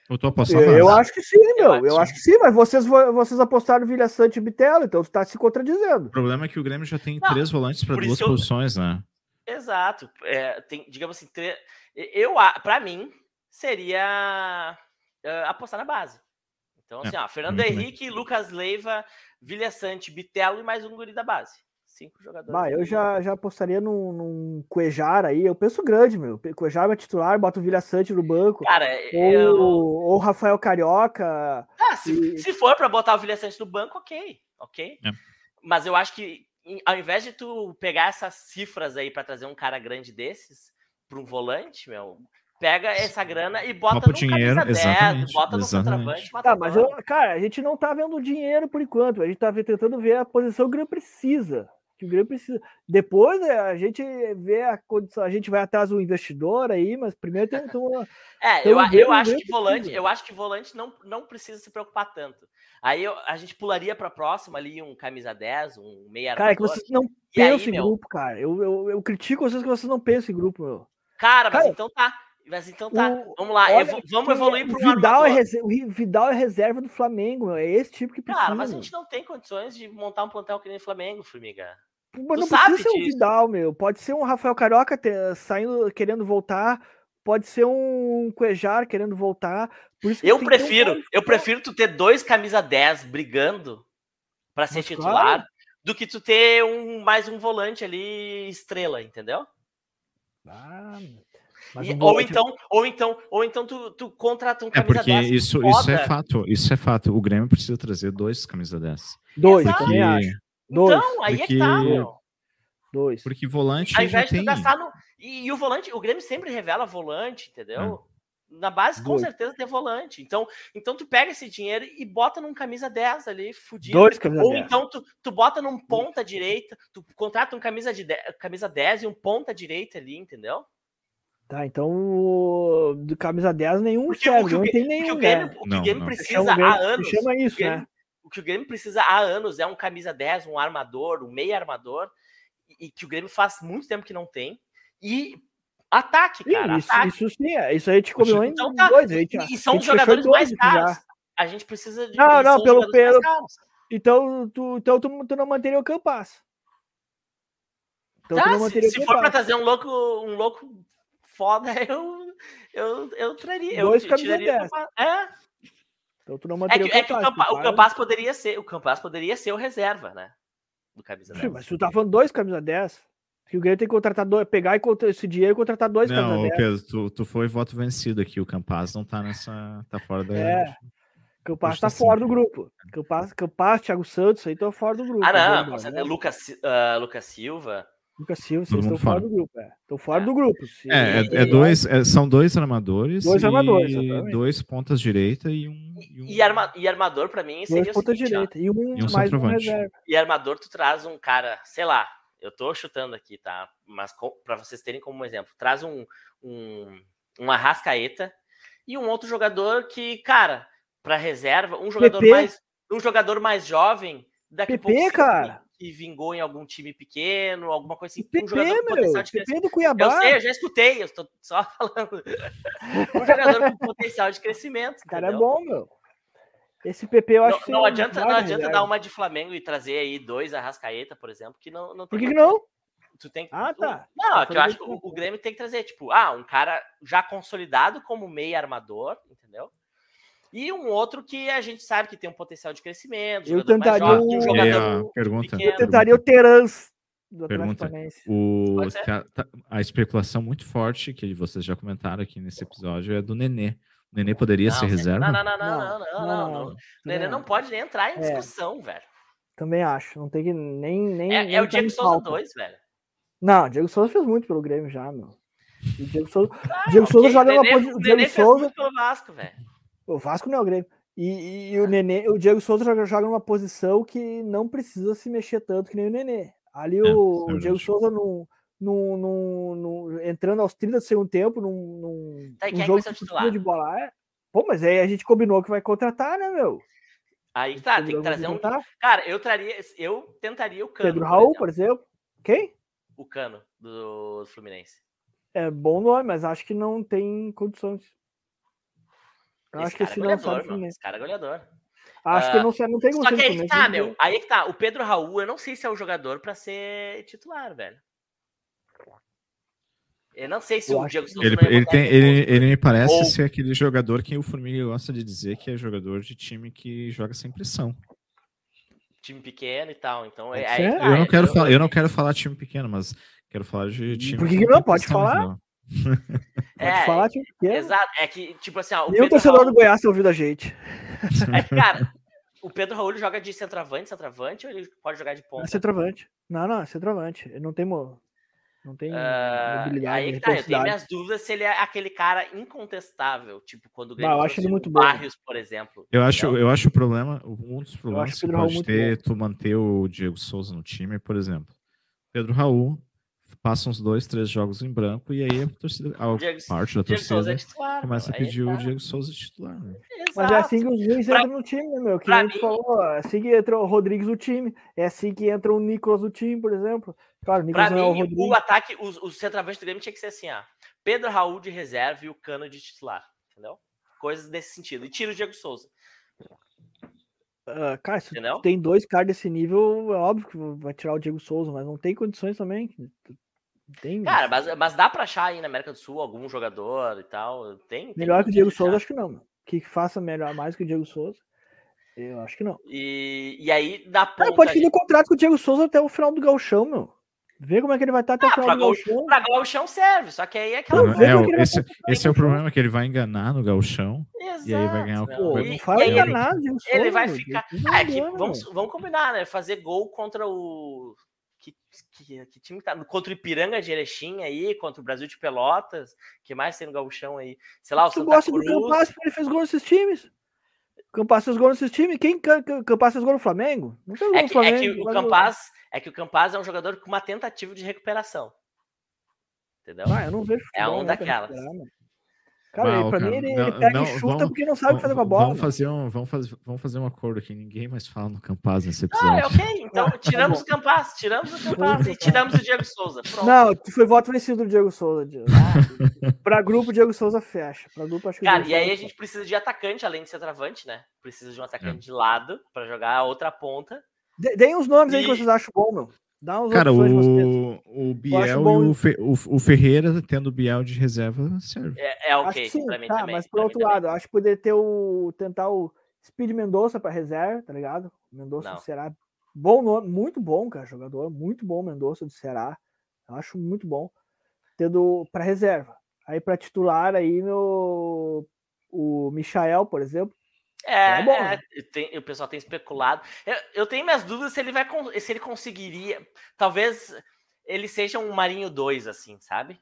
Eu tô apostando Eu, eu acho que sim, meu. Eu, acho acho que sim, mas vocês, vo- vocês apostaram Vilha Sante e Bitelo, então tu tá se contradizendo. O problema é que o Grêmio já tem Não, três volantes para duas eu- posições, né? Exato. É, tem, digamos assim, tre- eu, a- pra mim, seria é, apostar na base. Então, É, assim, ó, Fernando muito bem. Henrique, Lucas Leiva, Vilha Sante, Bitelo e mais um guri da base. Cinco jogadores. Bah, eu já, já apostaria num, num Cuejar aí. Eu penso grande, meu. Cuejar vai titular, bota o Vilha Sante no banco. Cara, Ou, eu. ou Rafael Carioca. Ah, se, e- se for pra botar o Vilha Sante no banco, ok. Ok. É. Mas eu acho que ao invés de tu pegar essas cifras aí pra trazer um cara grande desses pra um volante, meu, pega essa grana e bota no o dinheiro, camisa 10, exatamente, bota no exatamente. Tá, mas eu, cara, a gente não tá vendo dinheiro por enquanto. A gente tá tentando ver a posição que o Grêmio precisa. Que o Grêmio precisa. Depois né, a gente vê a condição, a gente vai atrás do investidor aí, mas primeiro tem, tem uma- [laughs] É, eu, eu acho que volante, precisa. eu acho que volante não, não precisa se preocupar tanto. Aí eu- a gente pularia pra próxima ali um camisa 10, um meia Cara, é que vocês não pensam em meu? grupo, cara. Eu, eu, eu critico vocês que vocês não pensam em grupo, meu. Cara, mas Cara, então tá. Mas então tá. o- vamos lá, olha vamos evoluir o para um Vidal é O Vidal é reserva do Flamengo, meu. É esse tipo que precisa. Cara, mas a gente não tem condições de montar um plantel que nem Flamengo, Formiga. Mas não precisa ser um. Vidal, meu. Pode ser um Rafael Carioca te- saindo, querendo voltar. Pode ser um Cuejar querendo voltar. Por isso que Eu um prefiro, cara- eu prefiro tu ter dois camisa 10 brigando pra ser Mas titular claro. do que tu ter um mais um volante ali estrela, entendeu? Ah, E- um ou volante- então, ou então, ou então tu, tu contrata um É camisa porque 10 isso, isso é fato. Isso é fato. O Grêmio precisa trazer dois camisa 10. Dois, Exato. também Porque, acho. Dois. Então, aí é que tá, porque- meu. Dois. porque volante Ao já invés de tem. tu gastar no. E, e o volante, o Grêmio sempre revela volante, entendeu? Na base, com Dois. certeza, tem volante. Então, então tu pega esse dinheiro e bota num camisa 10 ali, fudido. Dois camisa Ou 10. então tu, tu bota num ponta direita, tu contrata um camisa, de 10, camisa 10 e um ponta direita ali, entendeu? Tá, então do camisa 10 nenhum Porque serve, o que o não tem nenhum, o Grêmio, né? o que Não, o Grêmio não. precisa Chama, há anos. chama isso, o, Grêmio, né? O que o Grêmio precisa há anos é um camisa 10, um armador, um meia armador, e, que o Grêmio faz muito tempo que não tem. E ataque, Sim, cara, isso, ataque. isso sim, é. Isso aí a gente combinou em Então tá. dois. Gente, E, são os jogadores mais aqui já. caros. A gente precisa de. Não, não, pelo- pelo- caros. Então, tu, então tu, tu não manteria o Campas. Então tu Tá, se, se for pra Campas. trazer um louco, um louco foda, [laughs] eu, eu, eu traria. Dois eu camisa tiraria o 10. Campas. É, Então tu não é manteria que, é que o, Campa, o Campas. Campas poderia ser. O Campas poderia ser o reserva, né? Do camisa Sim, 10. mas tu tá falando dois camisa 10. Que o Grêmio tem que contratar dois, pegar e esse dinheiro e contratar dois Não, camisa 10. Pedro, tu, tu foi voto vencido aqui. O Campaz não tá nessa. tá fora da. É. Campas tá tá fora do sim. grupo. Campas, Campas, Thiago Santos, aí estão fora do grupo. Ah, não, né? Lucas, ah, Lucas Silva. Lucas Silva, Todo vocês estão fora fora. do grupo. É. Estão fora É. do grupo. Se- É, é, é dois, é- são dois armadores. Dois e armadores, exatamente. dois pontas direita e um. E, um, E, arma, e armador, pra mim, seria Dois pontas direita. E um, E um mais um reserva. E armador, tu traz um cara, sei lá, eu tô chutando aqui, tá? Mas pra vocês terem como exemplo, traz um, um, um Arrascaeta e um outro jogador que, cara, pra reserva, um jogador PP. mais um jogador mais jovem, daqui a PP, cara. Que vingou em algum time pequeno, alguma coisa assim, PP, um jogador com meu. potencial de crescimento. do Cuiabá. Eu sei, eu já escutei, eu estou só [laughs] falando. um jogador com potencial de crescimento. O cara é entendeu? bom, meu. Esse PP eu acho não, que. não adianta, não adianta dar uma de Flamengo e trazer aí dois Arrascaeta, por exemplo, que não, não Por que, que não? Tu tem que. Ah, tá. Não, Tá é que eu acho que o, o Grêmio tem que trazer, tipo, ah, um cara já consolidado como meio armador, entendeu? E um outro que a gente sabe que tem um potencial de crescimento, Eu tentaria jovem, um o- jogador. a pergunta, pequeno. Eu tentaria o Terans do Pergunta. O, ser. tá- a especulação muito forte que vocês já comentaram aqui nesse episódio é do Nenê. O Nenê poderia Não, ser reserva? Não, não, não, não, não, não, não, não. O Nenê não pode nem entrar em É. discussão, velho. Também acho. Não tem que nem. nem É, nem é o Diego Souza pauta. 2, velho. Não, o Diego Souza fez muito pelo Grêmio já, meu. O Diego Souza, Ah, Diego Souza joga Nenê- posição. O Diego Nenê fez Souza. muito pelo Vasco, velho. O Vasco não é o Grêmio. E, e o Nenê, o Diego Souza joga, joga numa posição que não precisa se mexer tanto que nem o Nenê. Ali É, o, isso é o Diego. Souza num, num, num- num- entrando aos 30 do segundo tempo num, num, Tá, e quem é que jogo o precisa de bola. É. Pô, mas aí a gente combinou que vai contratar, né, meu? Aí tá, tem que trazer um. Cara, eu traria. Eu tentaria o Cano. Pedro por Raul, exemplo. por exemplo. Quem? O Cano do Fluminense. É bom nome, mas acho que não tem condições. Eu Esse acho que cara esse é não goleador, mano. Esse cara é goleador. Acho que Ah, não, não tem como Só que aí que tá, meu. tem. Aí que tá. O Pedro Raul, eu não sei se é o jogador pra ser titular, velho. Eu não sei se Eu o Diego Souza Ele, ele, tem, ele ele, me parece Ou- ser aquele jogador que o Formiga gosta de dizer que é jogador de time que joga sem pressão. time pequeno e tal. Então, é, aí tá, eu, não é, quero eu- falar, eu não quero falar time pequeno, mas quero falar de time. Por que que não? Pode falar. Pode É, falar, tipo, que é. Exato. É que, tipo assim, ó, o Pedro torcedor Raul, do Goiás tá ouvindo a gente. [laughs] é que, cara, o Pedro Raul joga de centroavante, centroavante, ou ele pode jogar de É ponta? centroavante. Não, não, é centroavante. Ele não tem, mo... não tem mobilidade, aí que tá, eu tenho minhas dúvidas se ele é aquele cara incontestável, tipo quando Não, eu acho ele muito bom. Barrios, por exemplo. Eu acho, eu acho o problema, um dos problemas que Raul pode ter tu manter o Diego Souza no time, por exemplo. Pedro Raul passa uns dois, três jogos em branco e aí a torcida, a Diego- parte da Diego Souza torcida é titular. começa a pedir tá. o Diego Souza titular. né? Mas é assim que os ruins Pra- entram no time, né, meu? Que nem tu mim- falou, é assim que entra o Rodrigues no time. É assim que entra o Nicolas no time, por exemplo. Claro, o Pra Nicolas não é o mim, Rodrigues. o ataque, os, os centroavantes do Grêmio tinha que ser assim, ó. Pedro Raul de reserva e o Cano de titular, entendeu? Coisas desse sentido. E tira o Diego Souza, Ah, cara, se tem dois caras desse nível, é óbvio que vai tirar o Diego Souza, mas não tem condições também. Tem, Cara, mas, mas dá pra achar aí na América do Sul algum jogador e tal. Tem. tem melhor que o Diego. Souza, acho que não. Que faça melhor mais que o Diego Souza. Eu acho que não. E, e aí, Cara, ponta. pode ali- pedir contrato com o Diego Souza até o final do Gauchão, meu. Vê como é que ele vai estar até o Ah, final pra do Gauchão. Pra gauchão serve, só que aí é aquela Não, É, o- vai esse, esse é o o problema, que ele vai enganar no gauchão. e aí vai ganhar o- Pô, meu. não fala enganar, Diego Souza. Ele vai meu. ficar. Ah, é que vamos, vamos combinar, né? Fazer gol contra o. Que, que, que time tá? Contra o Ipiranga de Erechim aí, contra o Brasil de Pelotas. que mais tem no Gauchão aí? Sei lá, o Tu Santa gosta do Cruz. Campas porque ele fez gol nesses times? Campas fez gol nesses times? Quem Ca- Ca- Campas fez gol no Flamengo? Não fez gol É no que, é Flamengo. que o Campaz é que o Campaz é um jogador com uma tentativa de recuperação. Entendeu? Ah, eu não vejo É um né, daquelas. Cara, ele- pra cara, mim ele, não- ele pega não, e chuta vamos- porque não sabe o que fazer com a bola. Vamos fazer, um, vamos, fazer, vamos fazer um acordo aqui. Ninguém mais fala no Campaz nesse Ah, episódio. é ok. Então Ah, [laughs] tiramos o Campaz, tiramos o Campaz e tiramos o Diego Souza. Pronto. Não, foi voto vencido do Diego Souza. Diego. [laughs] pra grupo, o Diego Souza fecha. Pra grupo, acho que Cara, Diego e aí Souza a gente precisa de atacante, além de centroavante, né? Precisa de um atacante É. de lado pra jogar a outra ponta. fecha. Dê- Deem uns nomes aí que E- vocês acham bom, meu. Dá uns Cara, o, o Biel bom- e o, Fe- o, o Ferreira tendo o Biel de reserva serve. É, é Acho ok, que sim, pra mim tá, também. mas por outro também. lado, acho que poderia ter o. tentar o Speed Mendonça pra reserva, tá ligado? Mendonça do Ceará. Bom nome, muito bom, cara, jogador. Muito bom Mendonça do Ceará. Eu acho muito bom. Tendo pra reserva. Aí pra titular aí no. O Michael, por exemplo. É, É bom, é, né? tem- o pessoal tem especulado. Eu, eu tenho minhas dúvidas se ele vai se ele conseguiria. Talvez ele seja um Marinho 2, assim, sabe?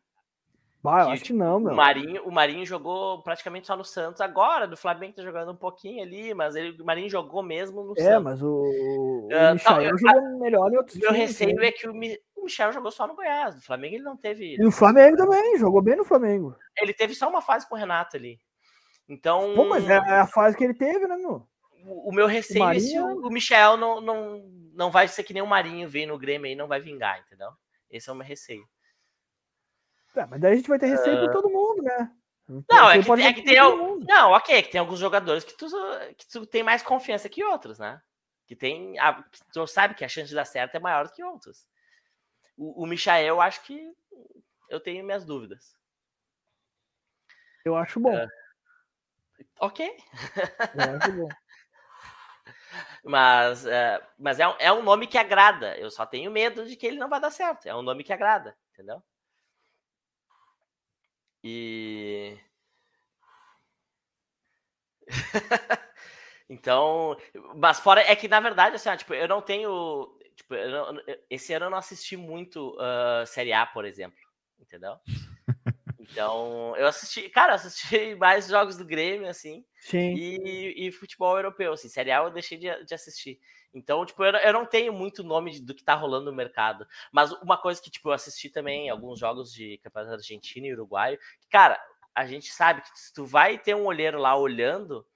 Bah, eu Que acho que não, O meu. Marinho, o Marinho jogou praticamente só no Santos agora, do Flamengo tá jogando um pouquinho ali, mas ele, o Marinho jogou mesmo no É, Santos. mas o, o Ah, Michael não, jogou melhor em outros Meu times, receio né? é que o, o Michel jogou só no Goiás. No Flamengo ele não teve. E o Flamengo também, jogou bem no Flamengo. Ele teve só uma fase com o Renato ali. Então, Pô, mas é, é a fase que ele teve, né, meu? o, o meu receio é se o, o Michel não, não, não vai ser que nem o Marinho veio no Grêmio aí, não vai vingar, entendeu? Esse é o meu receio. É, mas daí a gente vai ter receio Ah. pra todo mundo, né? Não, é que, é que tem. Não, ok, é que tem alguns jogadores que tu, que tu tem mais confiança que outros, né? Que tem. A, que tu sabe que a chance de dar certo é maior do que outros. O, o Michael, eu acho que eu tenho minhas dúvidas. Eu acho bom. Uh, ok. Eu acho bom. mas uh, mas é, é um nome que agrada. Eu só tenho medo de que ele não vai dar certo. É um nome que agrada, entendeu? E. [laughs] então, mas fora é que na verdade assim, ó, tipo, eu não tenho, tipo, não, esse ano eu não assisti muito uh, Série A, por exemplo, entendeu? Então, eu assisti, cara, assisti [laughs] mais jogos do Grêmio, assim, Sim. E, e futebol europeu, assim, Série A eu deixei de, de assistir. Então, tipo, eu, eu, não tenho muito nome de, do que tá rolando no mercado. Mas uma coisa que, tipo, eu assisti também alguns jogos de campeonato argentino e uruguaio, cara, a gente sabe que se tu vai ter um olheiro lá olhando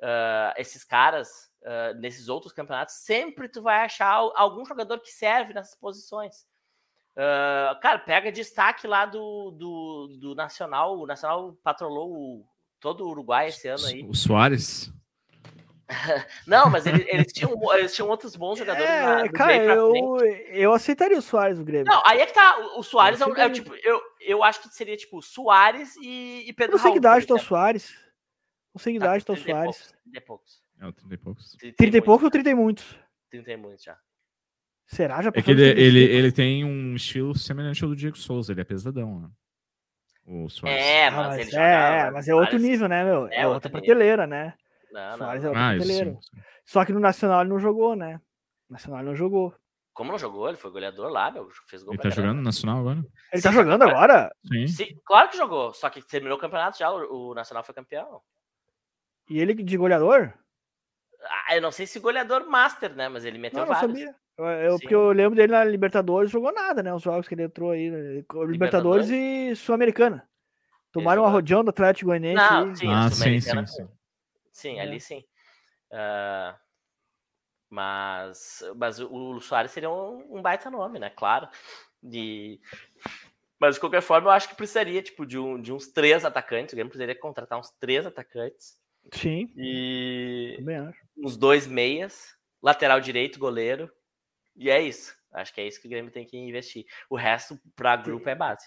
uh, esses caras uh, nesses outros campeonatos, sempre tu vai achar algum jogador que serve nessas posições. Uh, cara, pega destaque lá do, do, do Nacional. O Nacional patrolou o, todo o Uruguai esse ano aí. O Soares? [laughs] Não, mas eles, eles, tinham, eles tinham outros bons jogadores. É, na, cara, eu, eu aceitaria o Soares no Grêmio. Não, aí é que tá. O, Soares é, é, tipo, eu, eu acho que seria tipo Soares e, e Pedro Não sei que idade tá o Soares. Não sei que idade tá o Soares. 30 e poucos. É, o 30 e poucos. 30 e poucos ou 30 e muitos? 30 e muitos já. Será? Já é que ele, ele, ele tem um estilo semelhante ao do Diego Souza, ele é pesadão, né? O Soares. É, mas, ele é, é, mas é outro nível, né, meu? É, é outra prateleira, né? Não, Soares não. é outra ah, prateleira. Só que no Nacional ele não jogou, né? No Nacional ele não jogou. Como não jogou? Ele foi goleador lá, meu. Fez gol ele tá jogando no Nacional agora? Ele tá jogando agora? Sim. Sim. Claro que jogou. Só que terminou o campeonato já. O, o Nacional foi campeão. E ele de goleador? Ah, eu não sei se goleador master, né? Mas ele meteu não, vários. Não sabia. Eu, porque eu lembro dele na Libertadores, jogou nada, né? Os jogos que ele entrou aí. Né? Libertadores, Libertadores e Sul-Americana. Tomaram uma rodeão do Atlético Goianiense. Não, sim, ah, sim, sim, sim. Sim, é. ali sim. Uh, mas, mas o, o Soares seria um, um, baita nome, né? Claro. De... Mas de qualquer forma, eu acho que precisaria tipo, de, um, de uns três atacantes. O Grêmio precisaria contratar uns três atacantes. Sim. E Também acho. uns dois meias, lateral direito, goleiro. E é isso. Acho que é isso que o Grêmio tem que investir. O resto, para grupo, é base.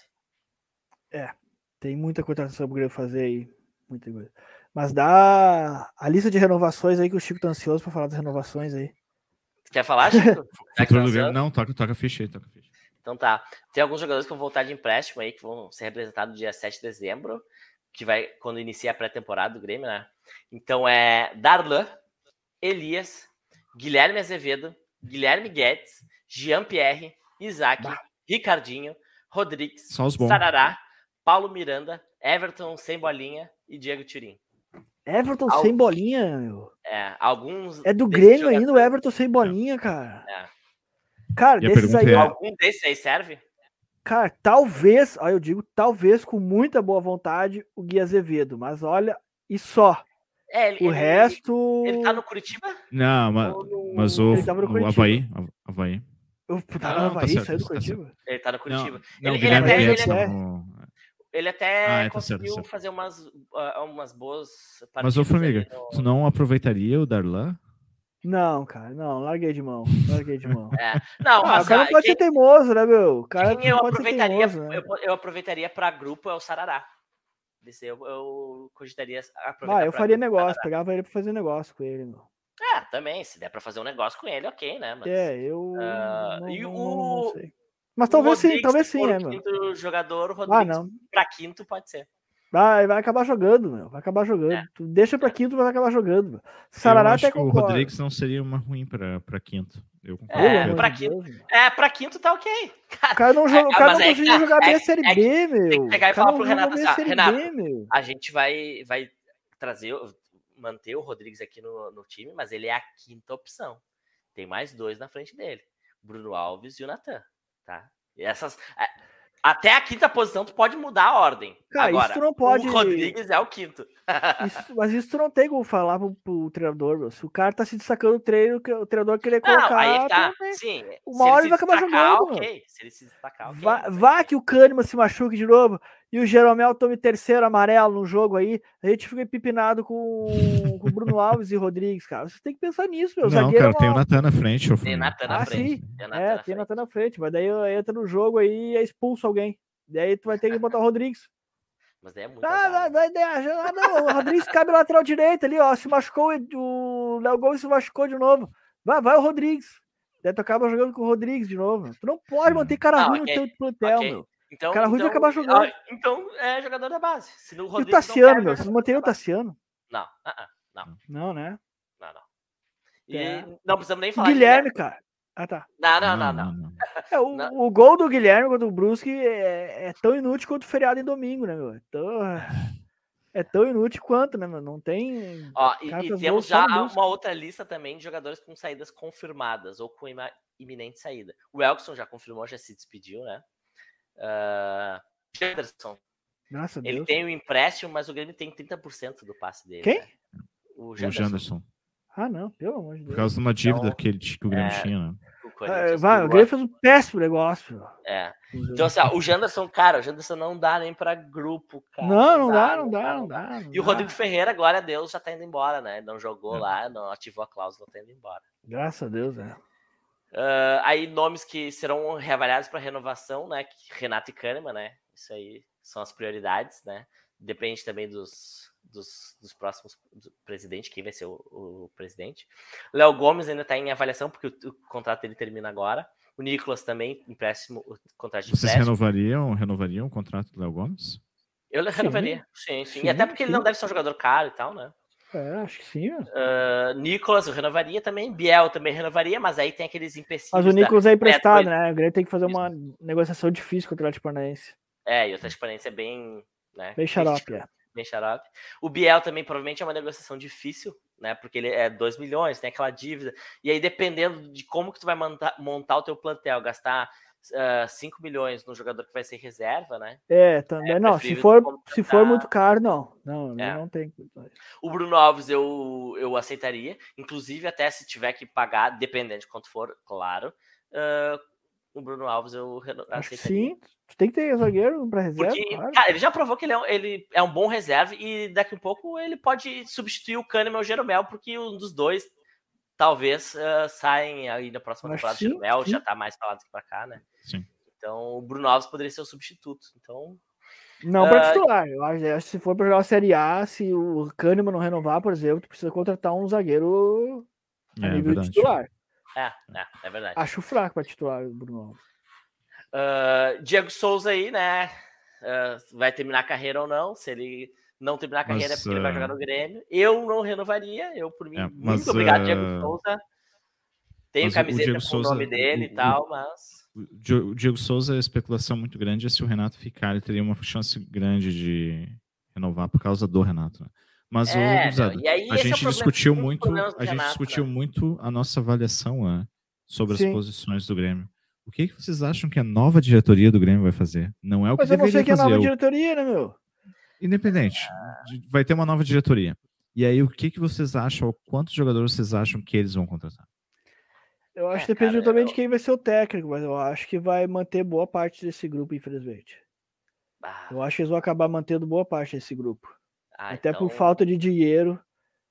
É. Tem muita contratação pro Grêmio fazer aí. Muita coisa. Mas dá a lista de renovações aí que o Chico tá ansioso para falar das renovações aí. Quer falar, Chico? [laughs] tá não, toca, toca ficha aí, toca ficha. Então tá. Tem alguns jogadores que vão voltar de empréstimo aí, que vão ser representados dia 7 de dezembro, que vai quando inicia a pré-temporada do Grêmio, né? Então é Darlan, Elias, Guilherme Azevedo, Guilherme Guedes, Jean-Pierre, Isaac, bah. Ricardinho, Rodrigues, Sarará, Paulo Miranda, Everton sem bolinha e Diego Turim. Everton Al... sem bolinha, meu. É, alguns. É do Grêmio ainda o Everton sem bolinha, cara. É. Cara, e desses aí. É... Algum desses aí serve? Cara, talvez, ó, eu digo talvez com muita boa vontade o Gui Azevedo, mas olha, e só. É, ele, o ele, resto. Ele tá no Curitiba? Não, mas, no... mas o, o Havaí. Havaí. Eu, tá no Havaí, tá saiu do tá Curitiba? Tá ele tá no Curitiba. Não, não ele, ele, até, ele, é, ele até ah, é, tá conseguiu certo, certo. fazer umas, uh, umas boas Mas, ô Formiga, no... tu não aproveitaria o Darlan? Não, cara, não, larguei de mão, larguei de mão. [laughs] É. Não, ah, o cara não pode quem, ser teimoso, né, meu? O cara quem eu aproveitaria, teimoso, né? eu, eu, aproveitaria para grupo é o Sarará. Desse eu, eu cogitaria aproveitar. Ah, eu faria negócio, pegava ele para fazer negócio com ele, meu. É, também, se der para fazer um negócio com ele, ok, né? Mas, é, eu. Uh, não, e não, o. Não, sei. Mas talvez sim, talvez sim, é, meu. Quinto jogador, o Rodrigues ah, não. pra quinto pode ser. Vai, vai acabar jogando, meu. Vai acabar jogando. É. Tu deixa pra quinto, vai acabar jogando. Meu. Sarará eu acho até que o Rodrigues não seria uma ruim pra, pra quinto. Eu concordo. É, pra quinto, é, pra quinto tá ok. O cara não, joga, o cara não é, conseguiu jogar bem a Série é, B, meu. Tem que pegar e falar pro Renato assim, Renato, B, a gente vai, vai trazer, manter o Rodrigues aqui no, no time, mas ele é a quinta opção. Tem mais dois na frente dele. Bruno Alves e o Natan, tá? E essas... Até a quinta posição tu pode mudar a ordem. Cara, Agora, isso tu não pode. O Rodrigues é o quinto. [laughs] isso, mas isso tu não tem como falar pro, pro treinador, meu. Se o cara tá se destacando o treino, o treinador querer colocar. Não, aí tá. Sim. Uma hora ele vai acabar jogando. Ok. Se ele se destacar, okay. Vá, vá que o Kahneman se machuque de novo e o Jeromel tome terceiro amarelo no jogo aí, a gente fica empipinado com, com o Bruno Alves e Rodrigues, cara. Você tem que pensar nisso, meu. Não, Zagueiro cara, é tem o uma- Natan na frente. ô Tem. Natan na Ah, frente. sim. Tem Natan É, na tem. Natan na frente, mas daí entra no jogo aí e é expulso alguém. Daí tu vai ter que botar o Rodrigues. Mas daí é muito Ah, vai, vai, ah, não, o Rodrigues cabe lateral direito ali, ó. Se machucou, o Léo Gomes se machucou de novo. Vai, vai o Rodrigues. Daí tu acaba jogando com o Rodrigues de novo. Tu não pode manter cara ruim no teu plantel, meu. Então, Cara ruim vai então, acabar jogando. ah, Então é jogador da base. Se no E o não Tassiano, meu. é Vocês da o. Tassiano? Não, ah, ah, Não, né? não, não. E É. não precisamos nem O falar de Guilherme, cara. Ah, tá. Não, não, não, não. não. [laughs] É, o, Não. o gol do Guilherme contra o Brusque é, é tão inútil quanto o feriado em domingo, né, meu? É tão, é tão inútil quanto, né, meu? Não tem. Ó, e, e temos já uma outra lista também de jogadores com saídas confirmadas ou com iminente saída. O Elkson já confirmou, já se despediu, né? Ah, Janderson, Graças a ele Deus. tem o empréstimo, mas o Grêmio tem 30% do passe dele. Quem? né? O O Janderson. Janderson. Ah, não, pelo amor de Por Deus. causa de uma dívida Então, que, ele, que o Grêmio é, tinha, né? o Ah, Corinthians, vai, o Grêmio fez um péssimo negócio. É. Então, assim, ó, o Janderson, cara, o Janderson não dá nem pra grupo, cara. Não, não dá, não dá, não dá. E o Rodrigo Ferreira, glória a Deus, já tá indo embora, né? Não jogou É. lá, não ativou a cláusula, tá indo embora. Graças a Deus, né? Ah, aí nomes que serão reavaliados para renovação, né? Renato e Kahneman, né? Isso aí são as prioridades, né? Depende também dos, dos, dos próximos do presidente, quem vai ser o, o presidente. Léo Gomes ainda está em avaliação, porque o, o contrato dele termina agora. O Nicolas também, empréstimo, o contrato de Vocês empréstimo. renovariam, renovariam o contrato do Léo Gomes? Eu renovaria, sim, sim. Sim, E até porque ele sim. não deve ser um jogador caro e tal, né? É, acho que sim. Ah, Nicolas eu renovaria também, Biel também renovaria, mas aí tem aqueles empecilhos. Mas o da- Nicolas é emprestado, né? O Grêmio tem que fazer uma negociação difícil com o Atlético Paranaense. É, e o transparência é bem. Né, Bem xarope, é. bem xarope. O Biel também provavelmente é uma negociação difícil, né? Porque ele é 2 milhões, tem aquela dívida. E aí, dependendo de como que tu vai montar, montar o teu plantel, gastar 5 milhões no jogador que vai ser reserva, né? É, também. não, se for, contratar- se for muito caro, não. Não, É. não tem. O Bruno Alves eu, eu aceitaria, inclusive até se tiver que pagar, dependendo de quanto for, claro. ah, o Bruno Alves eu aceitaria. sim. Tu tem que ter zagueiro pra reserva. Porque, claro. cara, ele já provou que ele é, um, ele é um bom reserva e daqui a pouco ele pode substituir o Kahneman e o Jeromel, porque um dos dois talvez ah, saem aí na próxima Acho temporada. O sim, sim. já tá mais pra lá do que pra cá, né? Sim. Então o Bruno Alves poderia ser o substituto. Então, Não pra Ah, titular. Eu acho, que se for pra jogar a Série A, se o Kahneman não renovar, por exemplo, tu precisa contratar um zagueiro a É, nível de verdade. titular. é, é, é verdade. Acho fraco pra titular o Bruno Alves. Ah, Diego Souza aí, né? ah, vai terminar a carreira ou não? Se ele não terminar a carreira é Mas, porque ele vai ah, jogar no Grêmio. Eu não renovaria, eu por mim. É, mas, muito obrigado, Diego ah, Souza. Tenho mas o camiseta Diego com Souza- o nome dele o- e tal, mas. O Di- o Diego Souza, a especulação muito grande é se o Renato ficar, ele teria uma chance grande de renovar por causa do Renato. né? Mas, É, meu, e aí a é o gente problema, discutiu muito, a gente Renato, discutiu né? muito a nossa avaliação né, sobre Sim. as posições do Grêmio. O que, que vocês acham que a nova diretoria do Grêmio vai fazer? Não é o que Mas eu não sei que é fazer. nova o- diretoria, né, meu? Independente, de- vai ter uma nova diretoria. E aí, o que, que vocês acham, ou quantos jogadores vocês acham que eles vão contratar? Eu acho É, que depende cara, também eu- de quem vai ser o técnico, mas eu acho que vai manter boa parte desse grupo, infelizmente. Ah, Eu acho que eles vão acabar mantendo boa parte desse grupo. ah, Até então, por falta de dinheiro,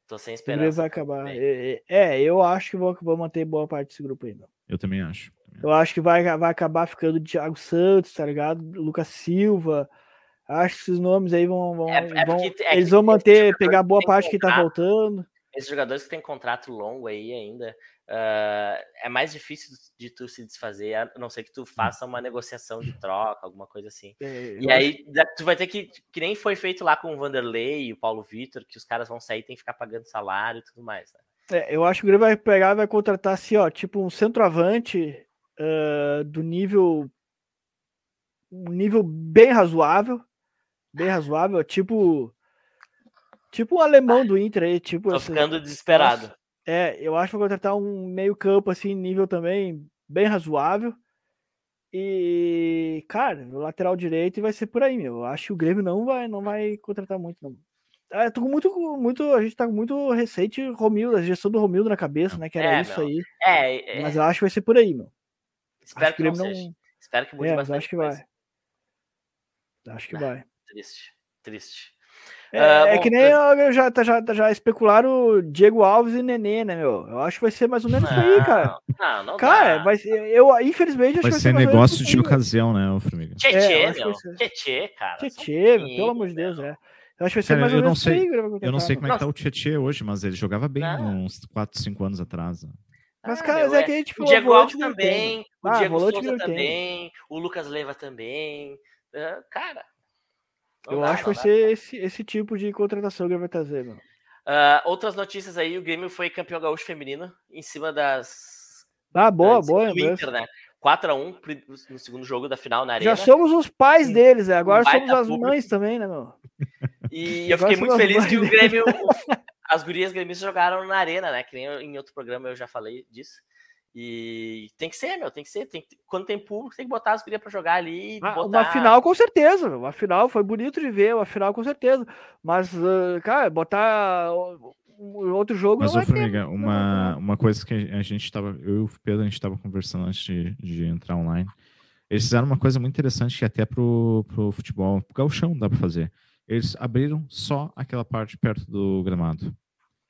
Tô sem esperança. vai acabar. É, é, é, eu acho que vão, vão manter boa parte desse grupo ainda. Eu também acho. Eu acho que vai, vai acabar ficando Thiago Santos, tá ligado? Lucas Silva. Acho que esses nomes aí vão. vão, É- é vão- é eles que vão manter, pegar boa têm parte que tá contrato. voltando. Esses jogadores que têm contrato longo aí ainda, ah, é mais difícil de tu se desfazer, a não ser que tu faça uma negociação de troca, alguma coisa assim. É, E aí da- tu vai ter que, que nem foi feito lá com o Vanderlei e o Paulo Vitor, que os caras vão sair e tem que ficar pagando salário e tudo mais. Né? É, eu acho que o Grêmio vai pegar e vai contratar assim, ó, tipo um centroavante ah, do nível um nível bem razoável, bem razoável, tipo tipo um alemão do Inter aí, tipo Tô esse- ficando desesperado. Nossa. é, eu acho que vai contratar um meio campo assim, nível também bem razoável. E, cara, o lateral direito vai ser por aí, meu. Eu acho que o Grêmio não vai, não vai contratar muito, não. Ah, tô muito, muito, a gente tá com muito recente Romildo, a gestão do Romildo na cabeça, né? Que era É, isso meu. aí. É, é, Mas eu acho que vai ser por aí, meu. espero acho que que o não Grêmio seja. não. Espero que mude É, bastante acho que coisa. vai. Acho que Ah. vai. Triste, triste. É, uh, é bom, que nem eu já, já, já especularam Diego Alves e Nenê, né, meu? Eu acho que vai ser mais ou menos isso aí, cara. Não, não cara, dá. vai ser, eu, infelizmente, acho vai que vai ser, ser negócio de ocasião, né, o Formiga? Tietê, é, meu. Tietê, cara. Tietê, pelo amor de Deus, é. Eu acho que vai ser cara, mais ou menos sei, Eu não sei como é que tá o Tietê hoje, mas ele jogava bem não. uns 4, 5 anos atrás. Mas, ah, cara, é, é que a gente falou. O Diego Alves também, o ah, Diego Souza também, o Lucas Leiva também. Uh, eu dá, acho que vai ser esse, esse tipo de contratação que ele vai trazer, mano. Uh, outras notícias aí, o Grêmio foi campeão gaúcho feminino em cima das. Ah, boa, boa. Inter, né? 4x1 no segundo jogo da final na Arena. Já somos os pais deles, né? agora somos as público. mães também, né, meu? E [laughs] eu fiquei muito feliz que o Grêmio, [laughs] as gurias gremistas jogaram na Arena, né? Que nem em outro programa eu já falei disso. E tem que ser, meu, tem que ser. Tem que, quando tem público, tem que botar as gurias pra jogar ali. Ah, botar... Uma final, com certeza. Uma final foi bonito de ver, uma final, com certeza. Mas, uh, cara, botar outro jogo. Mas, ô, Formiga, uma, uma coisa que a gente tava. Eu e o Pedro, a gente tava conversando antes de, de entrar online. Eles fizeram uma coisa muito interessante que até pro, pro futebol, pro galchão dá pra fazer. Eles abriram só aquela parte perto do gramado.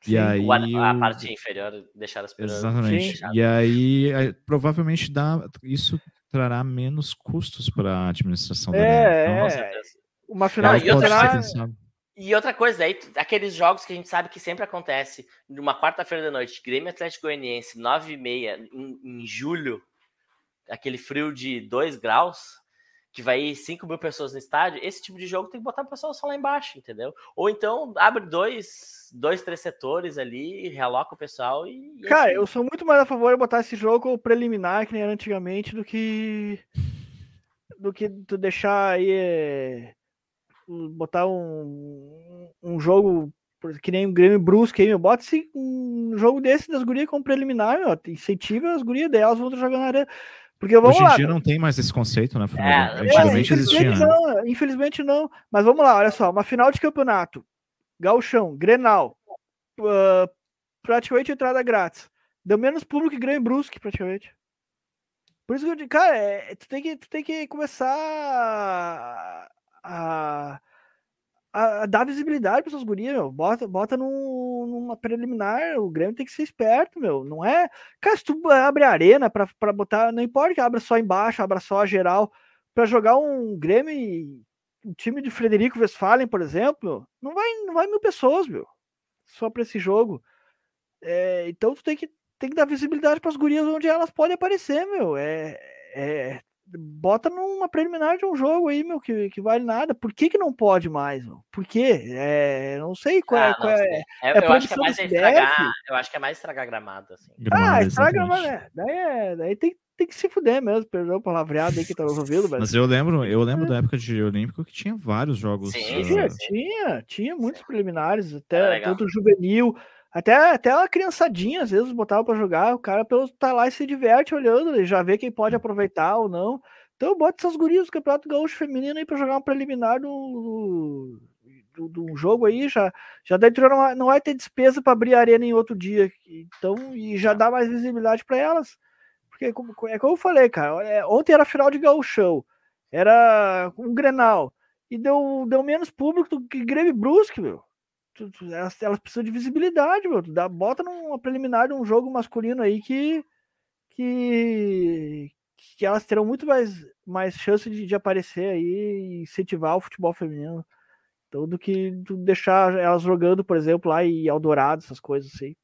Sim, e aí, a, a parte inferior deixar as pessoas. Exatamente. E aí, é, provavelmente dá, isso trará menos custos para a administração é, da então, é. Uma final e, outra, e outra coisa, aí, aqueles jogos que a gente sabe que sempre acontece, numa quarta-feira da noite, Grêmio Atlético Goianiense, 9 e meia, em, em julho, aquele frio de 2 graus, que vai ir 5 mil pessoas no estádio, esse tipo de jogo tem que botar o pessoal só lá embaixo, entendeu? Ou então abre dois, dois três setores ali, realoca o pessoal e. e Cara, assim... eu sou muito mais a favor de botar esse jogo preliminar, que nem era antigamente, do que. do que tu deixar aí. É... botar um, um jogo que nem o Grêmio Brusque aí, meu. Bota um jogo desse das gurias como preliminar, meu. Incentiva as gurias delas, vão jogar na areia. Porque vamos Hoje lá. em dia não tem mais esse conceito, né? É, Antigamente é, existia. Né? Não, infelizmente não. Mas vamos lá, olha só, uma final de campeonato, Galchão, Grenal, uh, praticamente entrada grátis. Deu menos público que Grêmio Brusque, praticamente. Por isso que eu digo, cara, é, tu, tem que, tu tem que começar a, a a, a dar visibilidade para essas gurias, meu. Bota, bota num, numa preliminar. O Grêmio tem que ser esperto, meu. Não é. Cara, se tu abre a arena para botar. Não importa que abra só embaixo, abra só a geral. para jogar um Grêmio e um time de Frederico Westphalen, por exemplo, não vai, não vai mil pessoas, meu. Só para esse jogo. É, então tu tem que, tem que dar visibilidade para as gurias onde elas podem aparecer, meu. É, é, bota numa preliminar de um jogo aí, meu, que, que vale nada. Por que, que não pode mais, meu? Por quê? É, não sei qual, é, ah, é, qual é. é, é eu, acho que é mais estragar, eu acho que é mais estragar gramado, assim. Gramado, ah, estraga gramado, é. Daí, é, daí tem, tem que se fuder mesmo, perdão o palavreado aí que tá ouvindo, mas... mas eu lembro, eu lembro da época de Olímpico que tinha vários jogos. Sim, uh... tinha, tinha, tinha muitos preliminares, até tanto juvenil, até, até a criançadinha, às vezes, botava para jogar, o cara pelo tá lá e se diverte olhando, ele já vê quem pode aproveitar ou não. Então bota essas gurias do Campeonato Gaúcho Feminino aí para jogar uma preliminar do, do, do, jogo aí, já, já daí não vai, não vai ter despesa para abrir arena em outro dia. Então, e já dá mais visibilidade para elas. Porque como, é como eu falei, cara, é, ontem era final de gauchão, era um Grenal, e deu, deu menos público do que Grêmio Brusque, meu elas, elas precisam de visibilidade, meu. Dá, bota numa preliminar de um jogo masculino aí que, que, que elas terão muito mais, mais chance de, de aparecer aí e incentivar o futebol feminino. Então, do que deixar elas jogando, por exemplo, lá em Eldorado, essas coisas assim.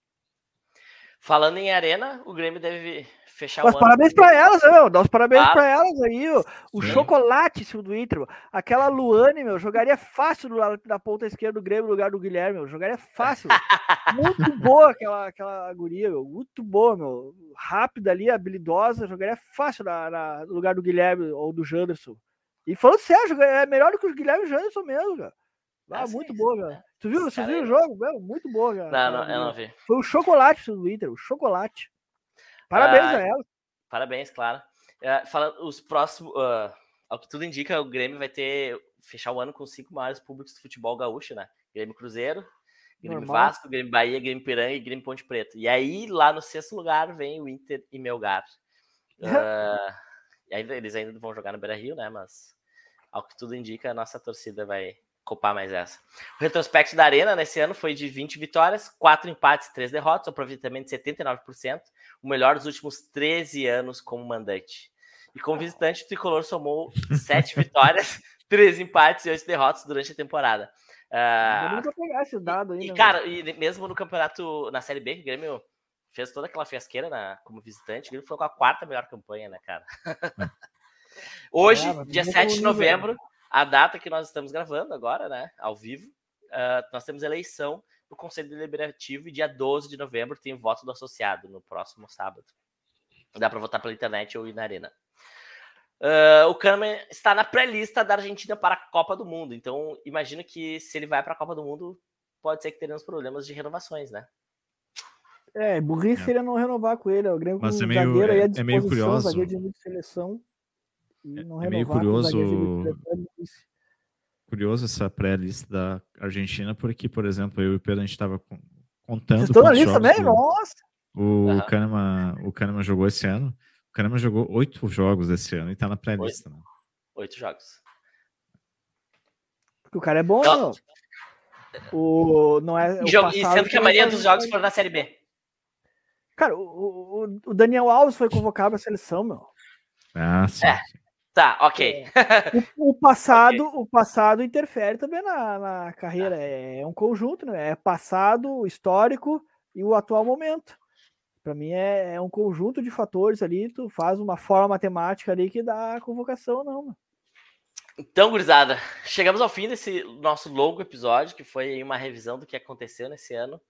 Falando em arena, o Grêmio deve fechar Mas parabéns para elas, meu. Dá os parabéns ah, para elas aí. Ó. O sim. chocolate do Inter. Aquela Luane, meu, jogaria fácil do lado da ponta esquerda do Grêmio no lugar do Guilherme, meu. Jogaria fácil. [laughs] muito boa aquela, aquela guria, meu. Muito boa, meu. Rápida ali, habilidosa. Jogaria fácil na, na, no lugar do Guilherme ou do Janderson. E falando sério, é melhor do que o Guilherme e o Janderson mesmo, cara. Ah, ah muito boa, cara. Tu viu? Você viu o jogo? Meu, muito boa, cara. Não, não, eu não vi. Foi o chocolate do Inter, o chocolate. Parabéns uh, a ela. Parabéns, claro. Uh, fala, os próximos. Uh, ao que tudo indica, o Grêmio vai ter. fechar o ano com cinco maiores públicos do futebol gaúcho, né? Grêmio Cruzeiro, Grêmio Normal. Vasco, Grêmio Bahia, Grêmio Piranga e Grêmio Ponte Preta. E aí, lá no sexto lugar, vem o Inter e Melgar. Uh, [laughs] e eles ainda vão jogar no Beira Rio, né? Mas ao que tudo indica, a nossa torcida vai copar mais essa. O retrospecto da Arena nesse ano foi de 20 vitórias, 4 empates e 3 derrotas, aproveitamento de 79%, o melhor dos últimos 13 anos como mandante. E como visitante, o Tricolor somou 7 [laughs] vitórias, 3 empates e 8 derrotas durante a temporada. Uh, nunca pegar esse dado ainda. E, cara, e mesmo no campeonato, na Série B, que o Grêmio fez toda aquela fiasqueira na, como visitante, o Grêmio foi com a quarta melhor campanha, né, cara? É. [laughs] Hoje, é, dia 7 de novembro, a data que nós estamos gravando agora, né, ao vivo, uh, nós temos eleição do Conselho Deliberativo e dia 12 de novembro tem o voto do associado, no próximo sábado. Dá para votar pela internet ou ir na arena. Uh, o Kahneman está na pré-lista da Argentina para a Copa do Mundo. Então, imagino que se ele vai para a Copa do Mundo, pode ser que tenhamos problemas de renovações, né? É, burrice é. seria não renovar com ele. É o Grêmio Mas é meio, é, é meio curioso. de seleção. E é, não é meio curioso. Curioso essa pré-lista da Argentina, porque, por exemplo, eu e o Pedro a gente estava contando. Vocês estão na lista também? Nossa! O, uhum. Kahneman, o Kahneman jogou esse ano. O Kahneman jogou oito jogos esse ano e tá na pré-lista. Né? Oito jogos. Porque o cara é bom, não. O, não é, e, jogo, e sendo que a maioria dos jogos foram na Série B. Cara, o, o, o Daniel Alves foi [laughs] convocado à seleção, meu. Ah, sim. É. Tá, ok. [laughs] O, o passado, okay. o passado interfere também na, na carreira. Ah. É, é um conjunto, né? É passado, histórico e o atual momento. Para mim é, é, um conjunto de fatores ali. Tu faz uma forma matemática ali que dá a convocação, não. Mano. Então, gurizada, chegamos ao fim desse nosso longo episódio, que foi uma revisão do que aconteceu nesse ano,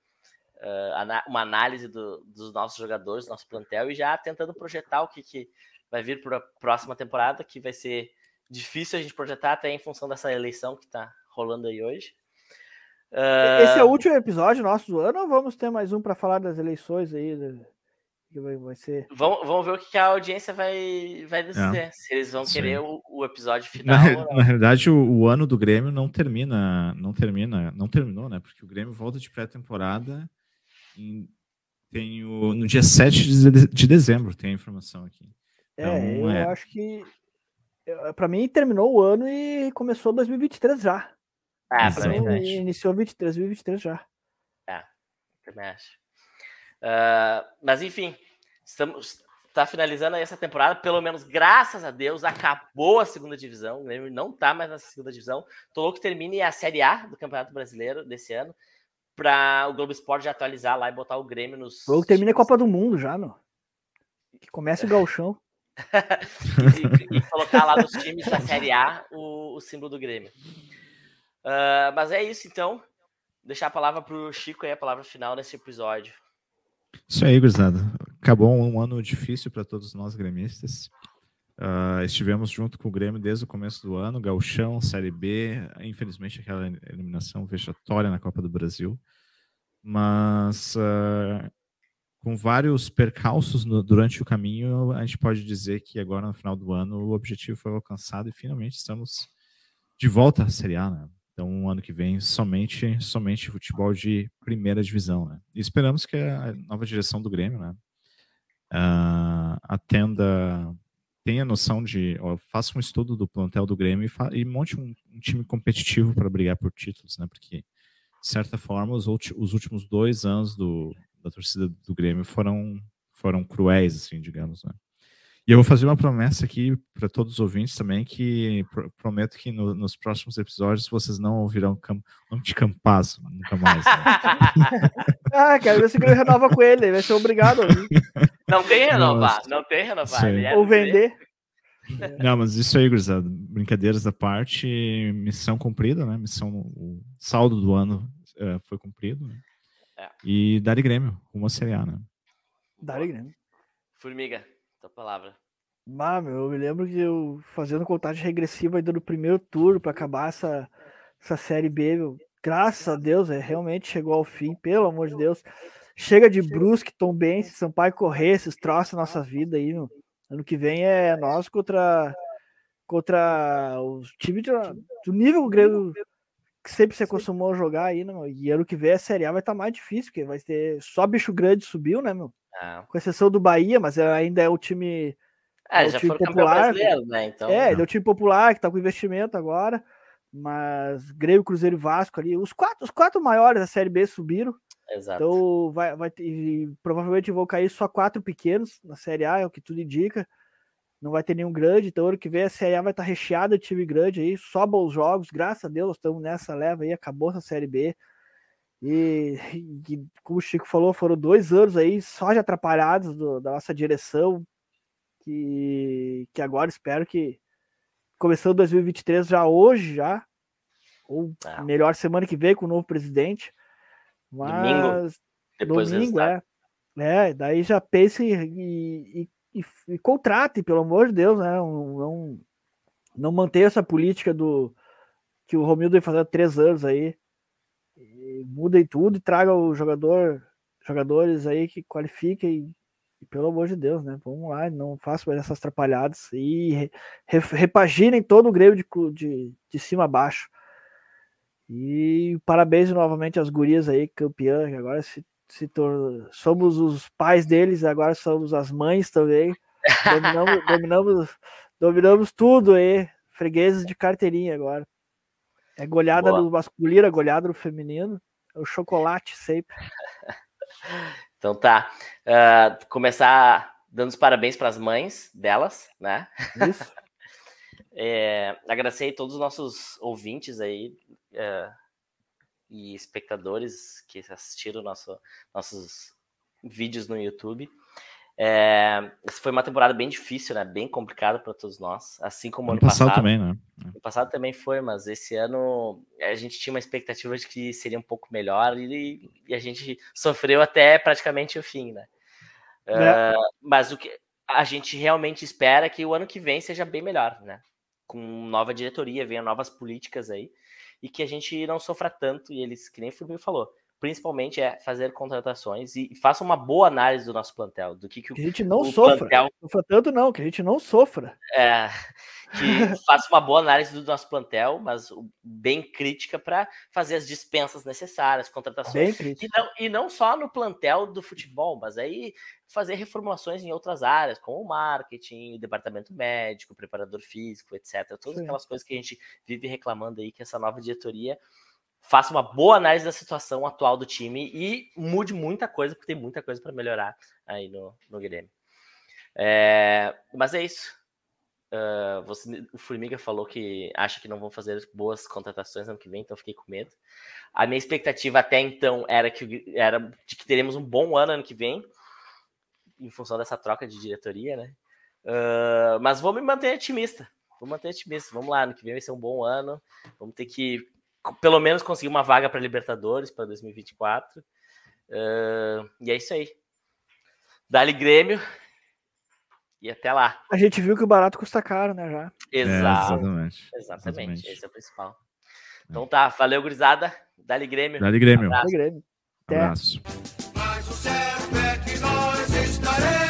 uh, uma análise do, dos nossos jogadores, nosso plantel, e já tentando projetar o que, que vai vir para a próxima temporada, que vai ser difícil a gente projetar até em função dessa eleição que está rolando aí hoje. Uh... Esse é o último episódio nosso do ano ou vamos ter mais um para falar das eleições aí? Que vai, vai ser... vamos, vamos ver o que a audiência vai, vai decidir. É. Se eles vão Sim. querer o, o, episódio final. Na, na realidade, o, o, ano do Grêmio não termina, não termina, não terminou, né? Porque o Grêmio volta de pré-temporada tem o, no dia 7 de, de dezembro, tem a informação aqui. É, então, é, eu acho que para mim terminou o ano e começou 2023 já. Ah, pra mim Iniciou 23, 2023 já. É, também acho. Uh, mas enfim, estamos tá finalizando essa temporada, pelo menos graças a Deus, acabou a segunda divisão. O Grêmio não tá mais na segunda divisão. Tô louco que termine a Série A do Campeonato Brasileiro desse ano, para o Globo Esporte já atualizar lá e botar o Grêmio nos. O termina a Copa do Mundo já, meu. Que comece o galchão. [laughs] e, e, colocar lá nos times da Série A o, o símbolo do Grêmio. Uh, mas é isso, então. Deixar a palavra para o Chico aí, a palavra final nesse episódio. Isso aí, gurizada. Acabou um ano difícil para todos nós gremistas. Uh, estivemos junto com o Grêmio desde o começo do ano, Gauchão, Série B, infelizmente aquela eliminação vexatória na Copa do Brasil. Mas uh, com vários percalços no, durante o caminho, a gente pode dizer que agora no final do ano o objetivo foi alcançado e finalmente estamos de volta à Série A, né? Então, ano que vem, somente, somente futebol de primeira divisão, né? E esperamos que a nova direção do Grêmio, né, uh, atenda, tenha noção de, ó, faça um estudo do plantel do Grêmio e, e monte um, um time competitivo para brigar por títulos, né? Porque, de certa forma, os, os últimos dois anos do, da torcida do Grêmio foram, foram cruéis, assim, digamos, né? E eu vou fazer uma promessa aqui para todos os ouvintes também, que prometo que no, nos próximos episódios vocês não ouvirão cam, nome de Campazo, nunca mais. Né? [laughs] ah, quero ver se o Grêmio renova com ele, vai ser obrigado. Não tem renovar, não tem renovar. É Ou vender. [laughs] Não, mas isso aí, gurizada, brincadeiras da parte, missão cumprida, né? Missão, o saldo do ano uh, foi cumprido, né? É. E Dari Grêmio, uma Série A, né? Dari Grêmio. Formiga, tua palavra. Ah, meu, eu me lembro que eu fazendo contagem regressiva ainda no primeiro turno para acabar essa, essa série B, meu, graças a Deus, é, realmente chegou ao fim, pelo amor de Deus. Chega de Brusque, Tom Benz, Sampaio Correr, esses troços na nossa vida aí, meu. Ano que vem é nós contra contra os times do nível Grêmio que sempre se acostumou a jogar aí, né, meu? E ano que vem a Série A vai estar tá mais difícil, porque vai ter só bicho grande subiu, né, meu? Ah. Com exceção do Bahia, mas ainda é o time É, é já foi popular né? Então, é, é o time popular que tá com investimento agora. Mas Grêmio, Cruzeiro e Vasco ali, os quatro, os quatro maiores da Série B subiram. Exato. Então vai, vai ter, provavelmente vão cair só quatro pequenos na Série A, é o que tudo indica. Não vai ter nenhum grande, então ano que vem a Série A vai estar recheada de time grande aí, só bons jogos, graças a Deus estamos nessa leva aí, acabou essa Série B. E, e, como o Chico falou, foram dois anos aí só de atrapalhados do, da nossa direção, que, que agora espero que começando 2023 já hoje, já, ou ah. melhor semana que vem com o novo presidente. Mas domingo, depois domingo é. É, daí já pense e, e, e, e, contrate, pelo amor de Deus, né? Não, não, manter essa política do que o Romildo vem fazendo há três anos aí. E mudem tudo e traga o jogador, jogadores aí que qualifiquem e pelo amor de Deus, né? Vamos lá, não façam mais essas atrapalhadas e re, repaginem todo o Grêmio de, de, de cima a baixo. E parabéns novamente às gurias aí, campeãs, que agora se, se tornam, somos os pais deles, agora somos as mães também. Dominamos, [laughs] dominamos, dominamos tudo aí, fregueses de carteirinha agora. É goleada Boa. no masculino, é goleada no feminino, é o chocolate sempre. [laughs] Então tá. Uh, começar dando os parabéns para as mães delas, né? Isso. [laughs] é, agradecer a todos os nossos ouvintes aí uh, e espectadores que assistiram nosso, nossos vídeos no YouTube. É, essa foi uma temporada bem difícil, né? Bem complicada para todos nós, assim como ano, ano passado, passado. também, né? Ano passado também foi, mas esse ano a gente tinha uma expectativa de que seria um pouco melhor e, e a gente sofreu até praticamente o fim, né? É. Uh, mas o que a gente realmente espera é que o ano que vem seja bem melhor, né? Com nova diretoria, venham novas políticas aí e que a gente não sofra tanto. E eles, que nem o Firmino falou, principalmente é fazer contratações e faça uma boa análise do nosso plantel, do que, que, que a gente não sofra. Plantel... Sofra tanto não, que a gente não sofra. É, [laughs] que faça uma boa análise do nosso plantel, mas bem crítica para fazer as dispensas necessárias, contratações. E não, e não só no plantel do futebol, mas aí fazer reformulações em outras áreas, como o marketing, o departamento médico, preparador físico, etc. Todas Sim. aquelas coisas que a gente vive reclamando aí que essa nova diretoria faça uma boa análise da situação atual do time e mude muita coisa, porque tem muita coisa para melhorar aí no, no Grêmio. É, mas é isso. Uh, você, o Formiga falou que acha que não vão fazer boas contratações ano que vem, então fiquei com medo. A minha expectativa até então era que era de que teremos um bom ano ano que vem, em função dessa troca de diretoria, né? Uh, mas vou me manter otimista. Vou manter otimista. Vamos lá, ano que vem vai ser um bom ano. Vamos ter que pelo menos conseguir uma vaga para Libertadores para 2024. Uh, e é isso aí. Dali Grêmio. E até lá. A gente viu que o barato custa caro, né? Já. Exato. É, exatamente. exatamente. Exatamente. Esse é o principal. É. Então tá, valeu, gurizada. Dali Grêmio. Dali Grêmio. Abraço. Dali Grêmio. Até. Abraço. Mas o certo é que nós estaremos.